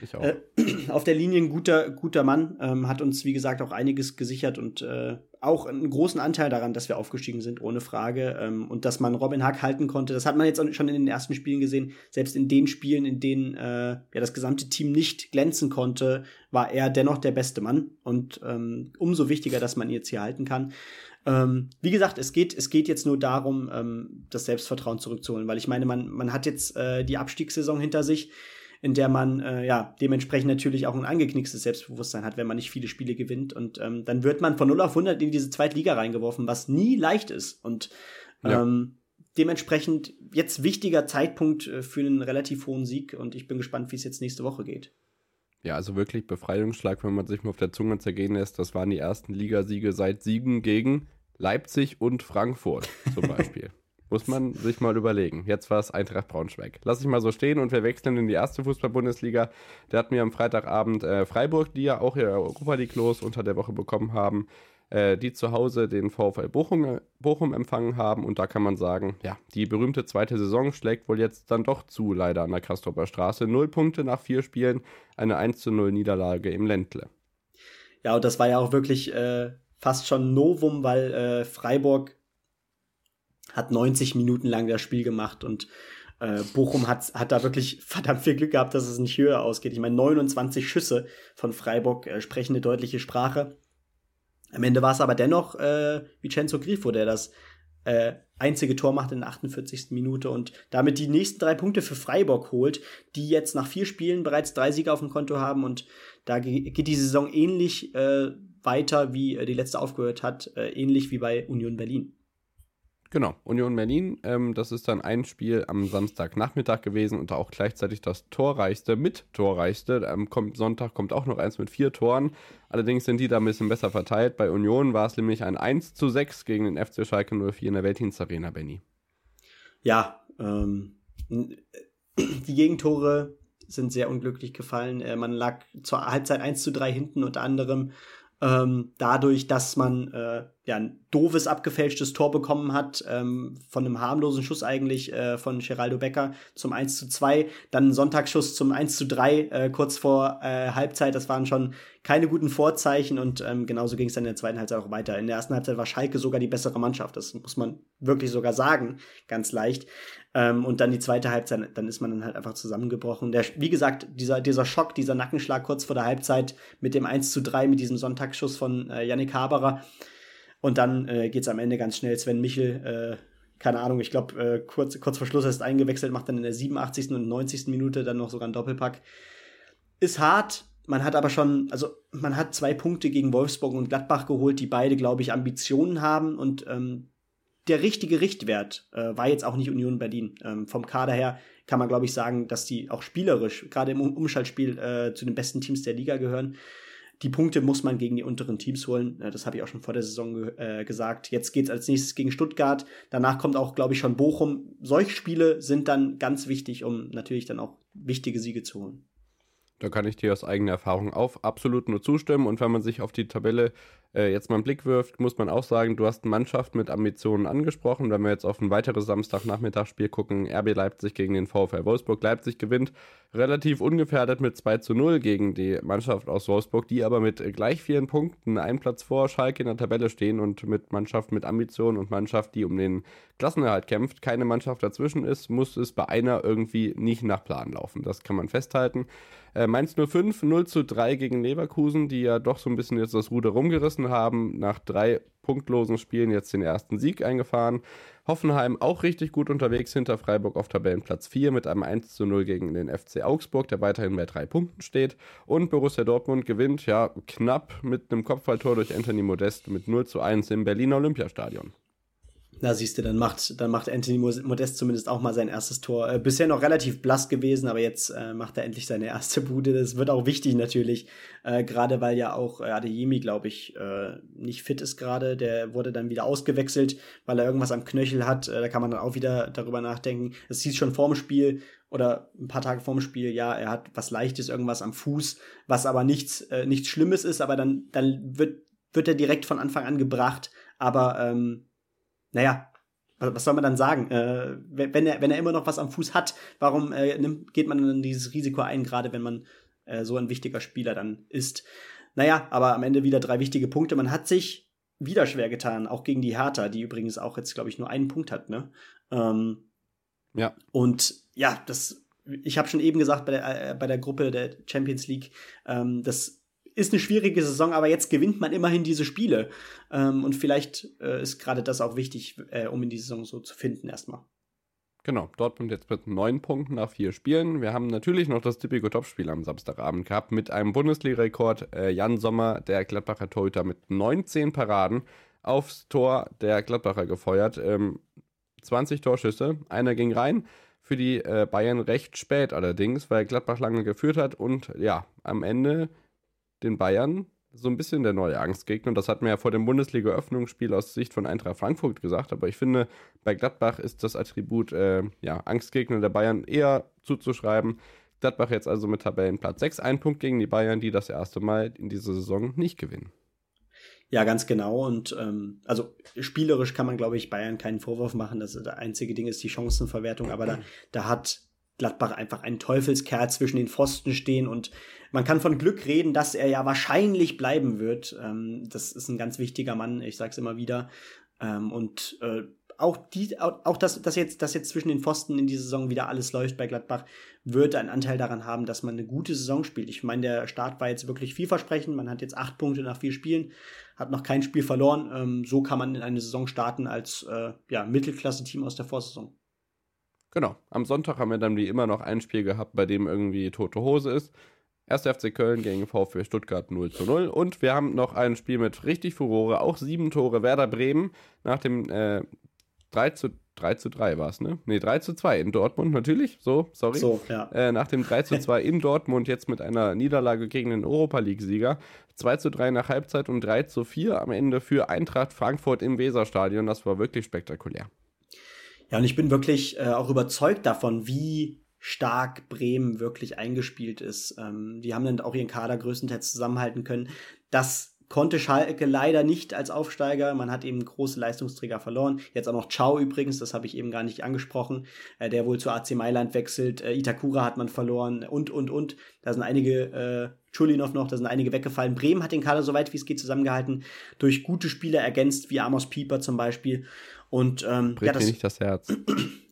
Ich auch. Äh, *clears throat* auf der Linie ein guter, guter Mann, ähm, hat uns, wie gesagt, auch einiges gesichert und äh, auch einen großen Anteil daran, dass wir aufgestiegen sind, ohne Frage. Ähm, und dass man Robin Hack halten konnte, das hat man jetzt schon in den ersten Spielen gesehen. Selbst in den Spielen, in denen äh, ja das gesamte Team nicht glänzen konnte, war er dennoch der beste Mann. Und ähm, umso wichtiger, dass man ihn jetzt hier halten kann. Ähm, wie gesagt, es geht, es geht jetzt nur darum, ähm, das Selbstvertrauen zurückzuholen, weil ich meine, man, man hat jetzt äh, die Abstiegssaison hinter sich in der man äh, ja dementsprechend natürlich auch ein angeknickstes Selbstbewusstsein hat, wenn man nicht viele Spiele gewinnt. Und ähm, dann wird man von 0 auf 100 in diese zweite Liga reingeworfen, was nie leicht ist. Und ja. ähm, dementsprechend jetzt wichtiger Zeitpunkt äh, für einen relativ hohen Sieg. Und ich bin gespannt, wie es jetzt nächste Woche geht. Ja, also wirklich Befreiungsschlag, wenn man sich mal auf der Zunge zergehen lässt. Das waren die ersten Ligasiege seit Siegen gegen Leipzig und Frankfurt zum *laughs* Beispiel. Muss man sich mal überlegen. Jetzt war es Eintracht Braunschweig. Lass ich mal so stehen und wir wechseln in die erste Fußball-Bundesliga. Da hatten wir am Freitagabend äh, Freiburg, die ja auch ihre Europa League los unter der Woche bekommen haben, äh, die zu Hause den VfL Bochum, Bochum empfangen haben. Und da kann man sagen, ja, die berühmte zweite Saison schlägt wohl jetzt dann doch zu, leider an der Kastropper Straße. Null Punkte nach vier Spielen, eine 1 zu 0 Niederlage im Ländle. Ja, und das war ja auch wirklich äh, fast schon Novum, weil äh, Freiburg hat 90 Minuten lang das Spiel gemacht und äh, Bochum hat, hat da wirklich verdammt viel Glück gehabt, dass es nicht höher ausgeht. Ich meine, 29 Schüsse von Freiburg äh, sprechen eine deutliche Sprache. Am Ende war es aber dennoch äh, Vincenzo Grifo, der das äh, einzige Tor macht in der 48. Minute und damit die nächsten drei Punkte für Freiburg holt, die jetzt nach vier Spielen bereits drei Siege auf dem Konto haben und da geht die Saison ähnlich äh, weiter, wie äh, die letzte aufgehört hat, äh, ähnlich wie bei Union Berlin. Genau, Union Berlin, ähm, das ist dann ein Spiel am Samstagnachmittag gewesen und auch gleichzeitig das torreichste, mit torreichste. Am ähm, Sonntag kommt auch noch eins mit vier Toren. Allerdings sind die da ein bisschen besser verteilt. Bei Union war es nämlich ein 1 zu 6 gegen den FC Schalke 04 in der Weltdienstarena, Benny. Ja, ähm, die Gegentore sind sehr unglücklich gefallen. Äh, man lag zur Halbzeit 1 zu 3 hinten, unter anderem ähm, dadurch, dass man äh, ja, ein doofes, abgefälschtes Tor bekommen hat, ähm, von einem harmlosen Schuss eigentlich äh, von Geraldo Becker zum 1 zu 2, dann ein Sonntagsschuss zum 1 zu 3 äh, kurz vor äh, Halbzeit, das waren schon keine guten Vorzeichen und ähm, genauso ging es dann in der zweiten Halbzeit auch weiter. In der ersten Halbzeit war Schalke sogar die bessere Mannschaft, das muss man wirklich sogar sagen, ganz leicht. Ähm, und dann die zweite Halbzeit, dann ist man dann halt einfach zusammengebrochen. Der, wie gesagt, dieser, dieser Schock, dieser Nackenschlag kurz vor der Halbzeit mit dem 1 zu 3, mit diesem Sonntagsschuss von äh, Yannick Haberer, und dann äh, geht es am Ende ganz schnell. Sven Michel, äh, keine Ahnung, ich glaube, äh, kurz, kurz vor Schluss ist eingewechselt, macht dann in der 87. und 90. Minute dann noch sogar einen Doppelpack. Ist hart. Man hat aber schon, also man hat zwei Punkte gegen Wolfsburg und Gladbach geholt, die beide, glaube ich, Ambitionen haben. Und ähm, der richtige Richtwert äh, war jetzt auch nicht Union Berlin. Ähm, vom Kader her kann man, glaube ich, sagen, dass die auch spielerisch, gerade im Umschaltspiel, äh, zu den besten Teams der Liga gehören. Die Punkte muss man gegen die unteren Teams holen. Das habe ich auch schon vor der Saison äh, gesagt. Jetzt geht es als nächstes gegen Stuttgart. Danach kommt auch, glaube ich, schon Bochum. Solche Spiele sind dann ganz wichtig, um natürlich dann auch wichtige Siege zu holen. Da kann ich dir aus eigener Erfahrung auf absolut nur zustimmen. Und wenn man sich auf die Tabelle äh, jetzt mal einen Blick wirft, muss man auch sagen, du hast Mannschaft mit Ambitionen angesprochen. Wenn wir jetzt auf ein weiteres Samstagnachmittagsspiel gucken, RB Leipzig gegen den VfL Wolfsburg. Leipzig gewinnt relativ ungefährdet mit 2 zu 0 gegen die Mannschaft aus Wolfsburg, die aber mit gleich vielen Punkten einen Platz vor Schalke in der Tabelle stehen und mit Mannschaft mit Ambitionen und Mannschaft, die um den Klassenerhalt kämpft, keine Mannschaft dazwischen ist, muss es bei einer irgendwie nicht nach Plan laufen. Das kann man festhalten. Äh, Mainz 05, 0 zu 3 gegen Leverkusen, die ja doch so ein bisschen jetzt das Ruder rumgerissen haben, nach drei punktlosen Spielen jetzt den ersten Sieg eingefahren. Hoffenheim auch richtig gut unterwegs hinter Freiburg auf Tabellenplatz 4 mit einem 1 zu 0 gegen den FC Augsburg, der weiterhin bei drei Punkten steht. Und Borussia Dortmund gewinnt ja knapp mit einem Kopfballtor durch Anthony Modest mit 0 zu 1 im Berliner Olympiastadion. Na, siehst du, dann macht, dann macht Anthony Modest zumindest auch mal sein erstes Tor. Äh, bisher noch relativ blass gewesen, aber jetzt äh, macht er endlich seine erste Bude. Das wird auch wichtig natürlich, äh, gerade weil ja auch äh, Adeyemi, glaube ich, äh, nicht fit ist gerade. Der wurde dann wieder ausgewechselt, weil er irgendwas am Knöchel hat. Äh, da kann man dann auch wieder darüber nachdenken. Es hieß schon vorm Spiel oder ein paar Tage vorm Spiel, ja, er hat was Leichtes, irgendwas am Fuß, was aber nichts, nichts Schlimmes ist, aber dann, dann wird, wird er direkt von Anfang an gebracht. Aber ähm, naja, was soll man dann sagen? Äh, wenn, er, wenn er immer noch was am Fuß hat, warum äh, nimmt, geht man dann dieses Risiko ein, gerade wenn man äh, so ein wichtiger Spieler dann ist? Naja, aber am Ende wieder drei wichtige Punkte. Man hat sich wieder schwer getan, auch gegen die Hertha, die übrigens auch jetzt, glaube ich, nur einen Punkt hat, ne? Ähm, ja. Und ja, das, ich habe schon eben gesagt bei der, äh, bei der Gruppe der Champions League, ähm, das ist eine schwierige Saison, aber jetzt gewinnt man immerhin diese Spiele. Ähm, und vielleicht äh, ist gerade das auch wichtig, äh, um in die Saison so zu finden erstmal. Genau, Dortmund jetzt mit neun Punkten nach vier Spielen. Wir haben natürlich noch das typische Topspiel am Samstagabend gehabt mit einem Bundesliga-Rekord. Äh, Jan Sommer, der Gladbacher Torhüter, mit 19 Paraden aufs Tor der Gladbacher gefeuert. Ähm, 20 Torschüsse, einer ging rein. Für die äh, Bayern recht spät allerdings, weil Gladbach lange geführt hat und ja, am Ende den Bayern so ein bisschen der neue Angstgegner. Und das hat mir ja vor dem Bundesliga-Öffnungsspiel aus Sicht von Eintracht Frankfurt gesagt. Aber ich finde, bei Gladbach ist das Attribut äh, ja, Angstgegner der Bayern eher zuzuschreiben. Gladbach jetzt also mit Tabellenplatz 6, ein Punkt gegen die Bayern, die das erste Mal in dieser Saison nicht gewinnen. Ja, ganz genau. Und ähm, also spielerisch kann man, glaube ich, Bayern keinen Vorwurf machen. Das, das einzige Ding ist die Chancenverwertung, aber da, da hat Gladbach einfach ein Teufelskerl zwischen den Pfosten stehen und man kann von Glück reden, dass er ja wahrscheinlich bleiben wird. Ähm, das ist ein ganz wichtiger Mann, ich sag's immer wieder. Ähm, und äh, auch die, auch das, dass jetzt, dass jetzt zwischen den Pfosten in dieser Saison wieder alles läuft bei Gladbach, wird einen Anteil daran haben, dass man eine gute Saison spielt. Ich meine, der Start war jetzt wirklich vielversprechend. Man hat jetzt acht Punkte nach vier Spielen, hat noch kein Spiel verloren. Ähm, so kann man in eine Saison starten als äh, ja, Mittelklasse-Team aus der Vorsaison. Genau. Am Sonntag haben wir dann wie immer noch ein Spiel gehabt, bei dem irgendwie tote Hose ist. 1. FC Köln gegen VfB Stuttgart 0 zu 0. Und wir haben noch ein Spiel mit richtig Furore, auch sieben Tore Werder Bremen nach dem äh, 3 zu 3 zu 3 war es, ne? Ne, 3 zu 2 in Dortmund natürlich. So, sorry. So, ja. Äh, nach dem 3 zu 2 in Dortmund jetzt mit einer Niederlage gegen den Europa League-Sieger. 2 zu 3 nach Halbzeit und 3 zu 4 am Ende für Eintracht Frankfurt im Weserstadion. Das war wirklich spektakulär. Ja, und ich bin wirklich äh, auch überzeugt davon, wie stark Bremen wirklich eingespielt ist. Ähm, die haben dann auch ihren Kader größtenteils zusammenhalten können. Das konnte Schalke leider nicht als Aufsteiger. Man hat eben große Leistungsträger verloren. Jetzt auch noch Ciao übrigens, das habe ich eben gar nicht angesprochen, äh, der wohl zu AC Mailand wechselt. Äh, Itakura hat man verloren und, und, und. Da sind einige, äh, Chulinov noch, da sind einige weggefallen. Bremen hat den Kader so weit wie es geht zusammengehalten, durch gute Spieler ergänzt, wie Amos Pieper zum Beispiel. Und ähm, ja, das, nicht das Herz. *clears throat*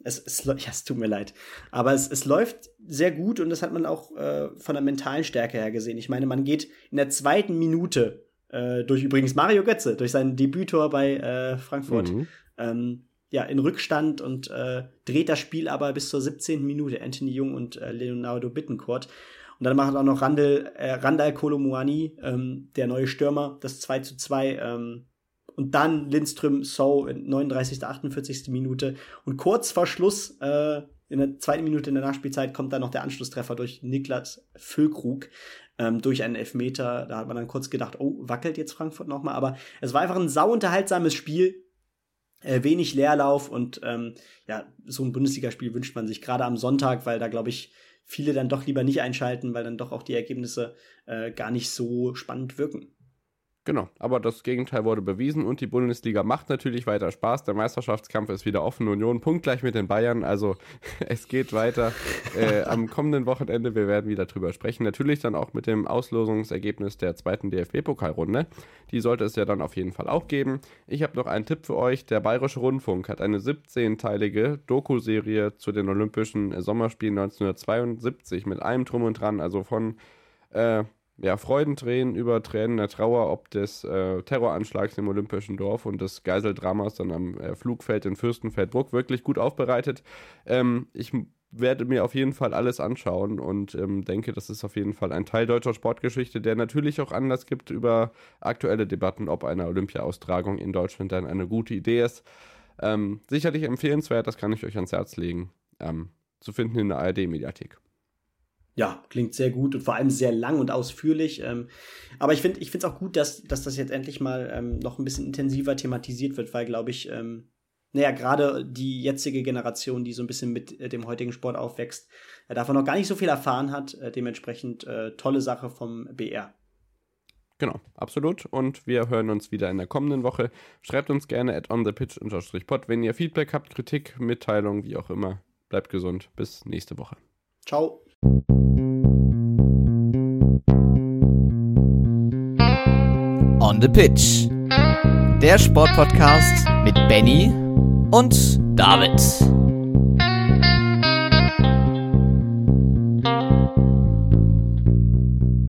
Es, es, ja, es tut mir leid. Aber es, es läuft sehr gut und das hat man auch äh, von der mentalen Stärke her gesehen. Ich meine, man geht in der zweiten Minute äh, durch übrigens Mario Götze, durch sein Debütor bei äh, Frankfurt, mhm. ähm, ja, in Rückstand und äh, dreht das Spiel aber bis zur 17. Minute. Anthony Jung und äh, Leonardo Bittencourt. Und dann macht auch noch Randall, äh, Randall Kolomuani, ähm, der neue Stürmer, das 2 zu 2. Ähm, und dann Lindström So in 39. 48. Minute. Und kurz vor Schluss, äh, in der zweiten Minute in der Nachspielzeit, kommt dann noch der Anschlusstreffer durch Niklas Füllkrug ähm, durch einen Elfmeter. Da hat man dann kurz gedacht, oh, wackelt jetzt Frankfurt nochmal. Aber es war einfach ein sauunterhaltsames Spiel. Äh, wenig Leerlauf und ähm, ja, so ein Bundesligaspiel wünscht man sich gerade am Sonntag, weil da glaube ich viele dann doch lieber nicht einschalten, weil dann doch auch die Ergebnisse äh, gar nicht so spannend wirken. Genau, aber das Gegenteil wurde bewiesen und die Bundesliga macht natürlich weiter Spaß. Der Meisterschaftskampf ist wieder offen. Union punktgleich mit den Bayern, also *laughs* es geht weiter äh, am kommenden Wochenende. Wir werden wieder drüber sprechen. Natürlich dann auch mit dem Auslosungsergebnis der zweiten DFB-Pokalrunde. Die sollte es ja dann auf jeden Fall auch geben. Ich habe noch einen Tipp für euch. Der Bayerische Rundfunk hat eine 17-teilige Doku-Serie zu den Olympischen Sommerspielen 1972 mit allem drum und dran, also von äh, ja, Freudentränen über Tränen der Trauer ob des äh, Terroranschlags im Olympischen Dorf und des Geiseldramas dann am äh, Flugfeld in Fürstenfeldbruck wirklich gut aufbereitet. Ähm, ich werde mir auf jeden Fall alles anschauen und ähm, denke, das ist auf jeden Fall ein Teil deutscher Sportgeschichte, der natürlich auch Anlass gibt über aktuelle Debatten, ob eine Olympia-Austragung in Deutschland dann eine gute Idee ist. Ähm, sicherlich empfehlenswert, das kann ich euch ans Herz legen, ähm, zu finden in der ARD-Mediathek. Ja, klingt sehr gut und vor allem sehr lang und ausführlich. Ähm, aber ich finde ich finde es auch gut, dass, dass das jetzt endlich mal ähm, noch ein bisschen intensiver thematisiert wird, weil, glaube ich, ähm, naja, gerade die jetzige Generation, die so ein bisschen mit äh, dem heutigen Sport aufwächst, äh, davon noch gar nicht so viel erfahren hat. Äh, dementsprechend äh, tolle Sache vom BR. Genau, absolut. Und wir hören uns wieder in der kommenden Woche. Schreibt uns gerne at onthepitch-pod, wenn ihr Feedback habt, Kritik, Mitteilung, wie auch immer. Bleibt gesund. Bis nächste Woche. Ciao. On the Pitch. Der Sportpodcast mit Benny und David.